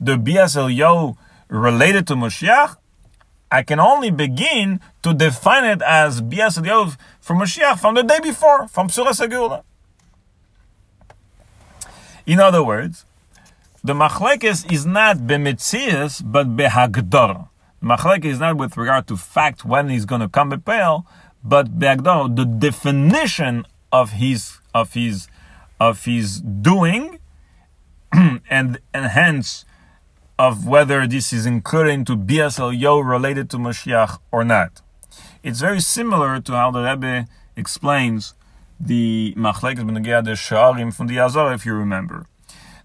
the Bias Eliyahu related to Mashiach? I can only begin to define it as Bias Eliyahu from Mashiach from the day before, from Surah Segula. In other words, the machlekes is not bemitzias, but behagdor. Machlekes is not with regard to fact when he's going to come bepel, but behagdor, the definition of his of his of his doing, and and hence of whether this is included into Eliyahu related to Mashiach or not. It's very similar to how the Rebbe explains the Machlekes Benegea de Sha'arim from the Azar, if you remember.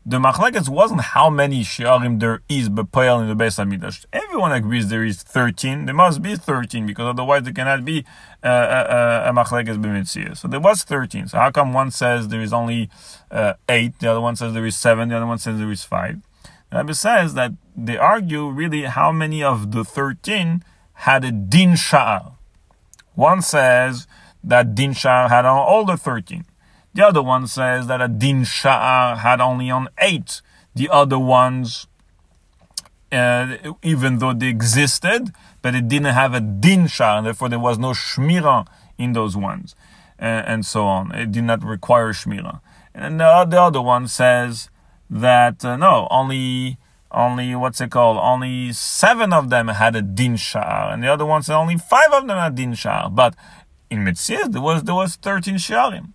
The Machlekes wasn't how many Sha'arim there is Bepoel in the Beis HaMikdash. Everyone agrees there is 13. There must be 13 because otherwise there cannot be uh, uh, a Machlekes B'Mitziyah. So there was 13. So how come one says there is only uh, 8, the other one says there is 7, the other one says there is 5? Rabbi says that they argue really how many of the 13 had a din sha'ar. One says that din sha'ar had on all the 13. The other one says that a din sha'ar had only on 8. the other ones, uh, even though they existed, but it didn't have a din shar, and therefore there was no shmira in those ones, uh, and so on. It did not require shmira. And the, the other one says that uh, no, only only what's it called? Only seven of them had a din shar, and the other ones only five of them had din shar. But in Metzias there was there was thirteen sharim.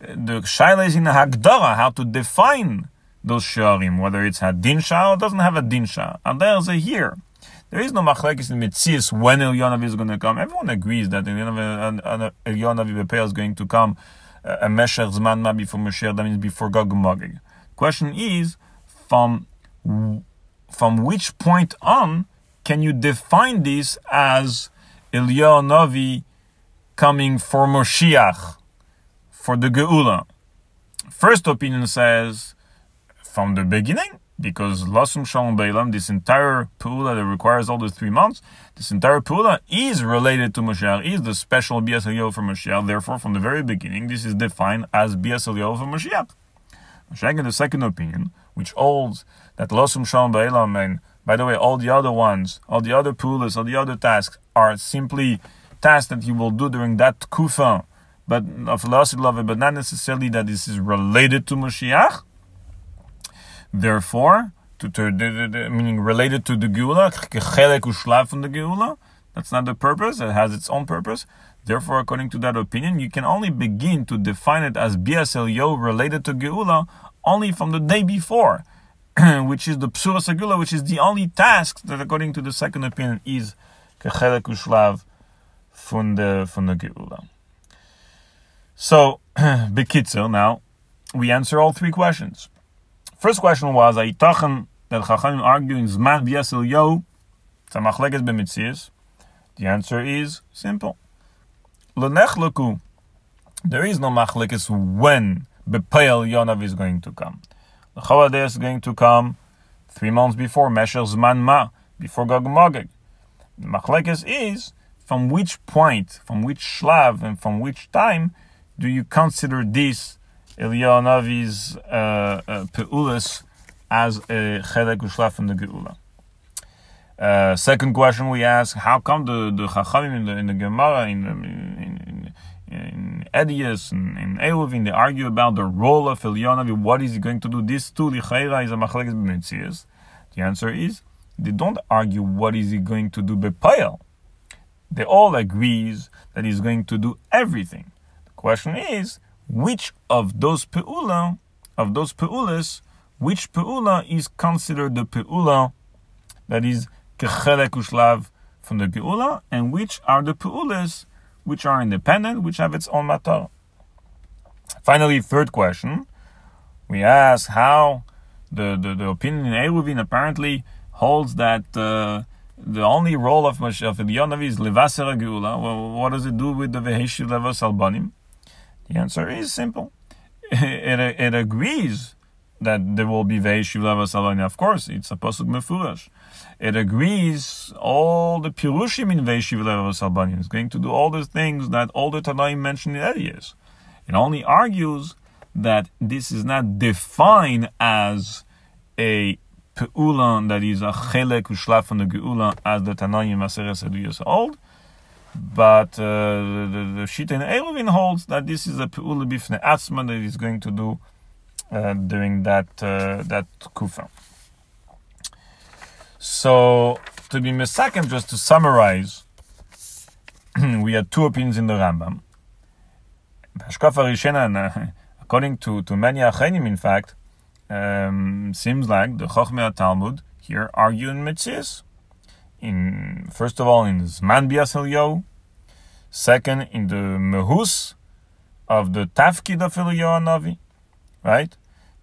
The shaila is in the Hagdara how to define those sharim, whether it's had din shar or doesn't have a din shar. And there's a here. There is no machlekes in Metzias when Elyonavi is going to come. Everyone agrees that Elyonavi Bepeah is going to come uh, a Meshech Zman Ma before Mashiach, that means before Gog Magog. Question is, from from which point on can you define this as Eliyahu Navi coming for Moshiach, for the Geula? First opinion says from the beginning, because Lasum Shalom Beilam, this entire Pula that requires all the three months, this entire Pula is related to Moshiach, is the special Bias for Moshiach. Therefore, from the very beginning, this is defined as Bias for Moshiach. Moshiach, in the second opinion, which holds that Losum Shalom Ba'ilam, and by the way, all the other ones, all the other pulas, all the other tasks are simply tasks that you will do during that kufa, but of Lasid Love, but not necessarily that this is related to Moshiach. Therefore, to, to the, meaning related to the Geula, chelek ushlav from the Geula, that's not the purpose, it has its own purpose. Therefore, according to that opinion, you can only begin to define it as BSL Yo related to Geula only from the day before, which is the Psura Sagula, which is the only task that, according to the second opinion, is Kechelek Ushlav from the, from the Geula. So, Bekitzer, now, we answer all three questions. First question was, Aitachen that Chachamim argue in Zman BSL Yo, Tzamachleges B'mitzias. The answer is simple. Lenechleku. There is no machlekes when Bepeil Yonav is going to come. The Chavadeh is going to come three months before Mesher Zman Ma, before Gog Magog. The machlekes is from which point, from which shlav, and from which time do you consider this Eliyahu uh, uh, peulas as a chelek ushlav from the Geula? Uh, second question we ask: How come the the Chachamim in the in the Gemara in in in, in Edius and in Eruvin they argue about the role of Elyonavi? What is he going to do? This too lichayra is a machlekes b'mitzias. The answer is they don't argue what is he going to do bepayel. They all agrees that he's going to do everything. The question is which of those peula of those peulas which peula is considered the peula that is kechelek from the Geula, and which are the Peulas which are independent, which have its own matar. Finally, third question, we ask how the, the, the opinion in Eruvin apparently holds that uh, the only role of Mashiach Yonavi is Levaser Geula. Well, what does it do with the Veheshi Levas Albanim? The answer is simple. It, it, it agrees that there will be Veheshi Levas Albanim. Of course, it's a Pasuk Mefurash it agrees all the Pirushim in Veishiv Albanian is going to do all the things that all the Tanaim mentioned in areas. It only argues that this is not defined as a Pe'ula that is a Chelek Ushlaf from the Geula as the Tanaim Maseres years old. But uh, the, the, Shita in Eruvin holds that this is a Pe'ula Bifne Atzma that he's going to do uh, during that, uh, that Kufa. So, to be misakim, just to summarize, we had two opinions in the Rambam. Uh, according to, to many Achenim, in fact, um, seems like the Chochmei Talmud here argue in Mitzis. In first of all, in Zman Biasel second in the Mehus of the Tafkid of Eliyahu Navi, right?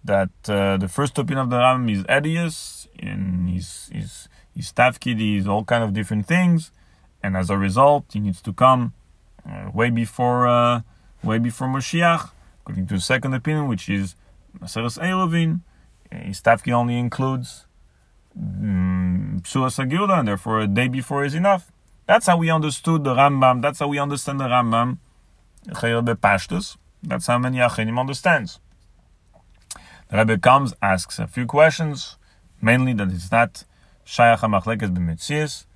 That uh, the first opinion of the Rambam is Edius, and he's he's staff kid, he's all kind of different things, and as a result, he needs to come uh, way before uh, way before Moshiach, according to the second opinion, which is Maseres Eilovin. His staff kid only includes mm, Psula um, and therefore a day before is enough. That's how we understood the Rambam. That's how we understand the Rambam. That's how many Achenim understands. The Rebbe comes, asks a few questions, mainly that it's not Shayach HaMachlekes b'Metzias,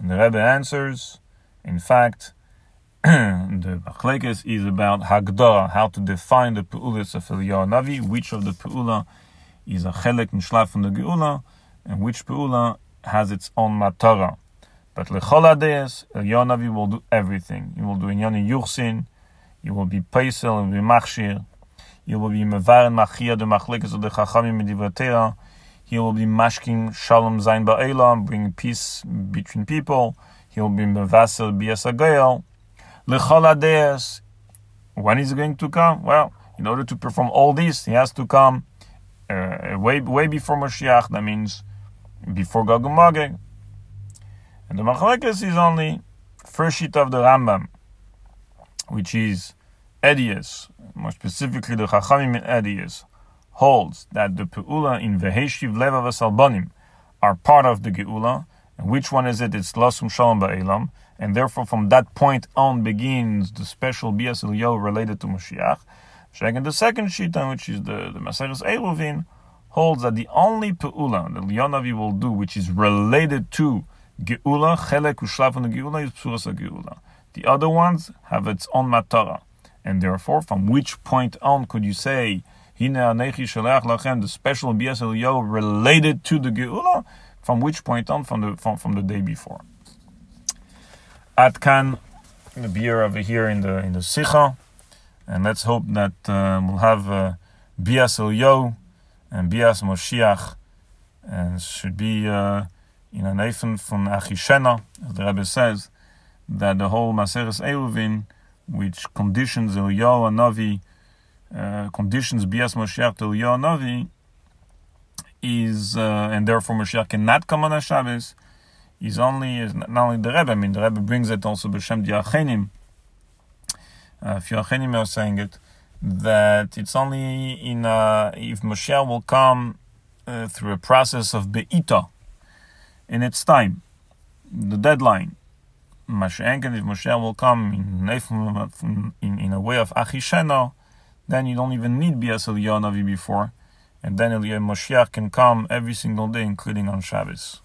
and the Rebbe answers, in fact, the Machlekes is about Hagdara, how to define the Pe'ulas of Eliyahu Navi, which of the Pe'ula is a Chelek Nishlaf from the Geula, and which Pe'ula has its own Matara. But Lechol Adeas, Eliyahu Navi will do everything. He will do Inyani Yuchsin, he will be Paisel, he will be Machshir, he will be Mevar and Machia, the Machlekes of the Chachamim Medivratera, he will be Mashkin Shalom Zain Ba'elam, bring peace between people, he will be Mevasel Biasagayel, Lechol When is he going to come? Well, in order to perform all this, he has to come uh, way way before Mashiach. That means before Gog and. And the Machlekes is only first sheet of the Rambam, which is Edius, more specifically the Chachamim in Edius, holds that the Peula in Veheshiv Leva Albanim are part of the Geula. And which one is it? It's Lasum Shalom Ba'elam and therefore from that point on begins the special Bias Eliyahu related to Mashiach. Second, the second Shita, which is the, the Maseres Eruvin, holds that the only Pe'ula that Leonavi will do, which is related to Geula, Chelek the Geula, is Psuras Geula. The other ones have its own Matara. And therefore, from which point on could you say, Lachem, the special Bias Eliyahu related to the Geula? From which point on? From the, from, from the day before. Atkan, the beer over here in the in the Sicha, and let's hope that uh, we'll have uh, Bias Elyo and Bias Moshiach, and should be uh, in an Eifen from Achishena, as the Rebbe says, that the whole Maseres Eruvin, which conditions Elyo and Navi, uh, conditions Bias Moshiach to and is, uh, and therefore Moshiach cannot come on a Shabbos, is only is not only the Rebbe. I mean, the Rebbe brings it also b'shem diachenim. Uh, if Yachenim are saying it, that it's only in uh, if Moshe will come uh, through a process of beita in its time, the deadline. Mashenken, if Moshe will come in, in, in a way of achishena, then you don't even need Bias Eliyahu before, and then Eliyahu Moshiach can come every single day, including on Shabbos.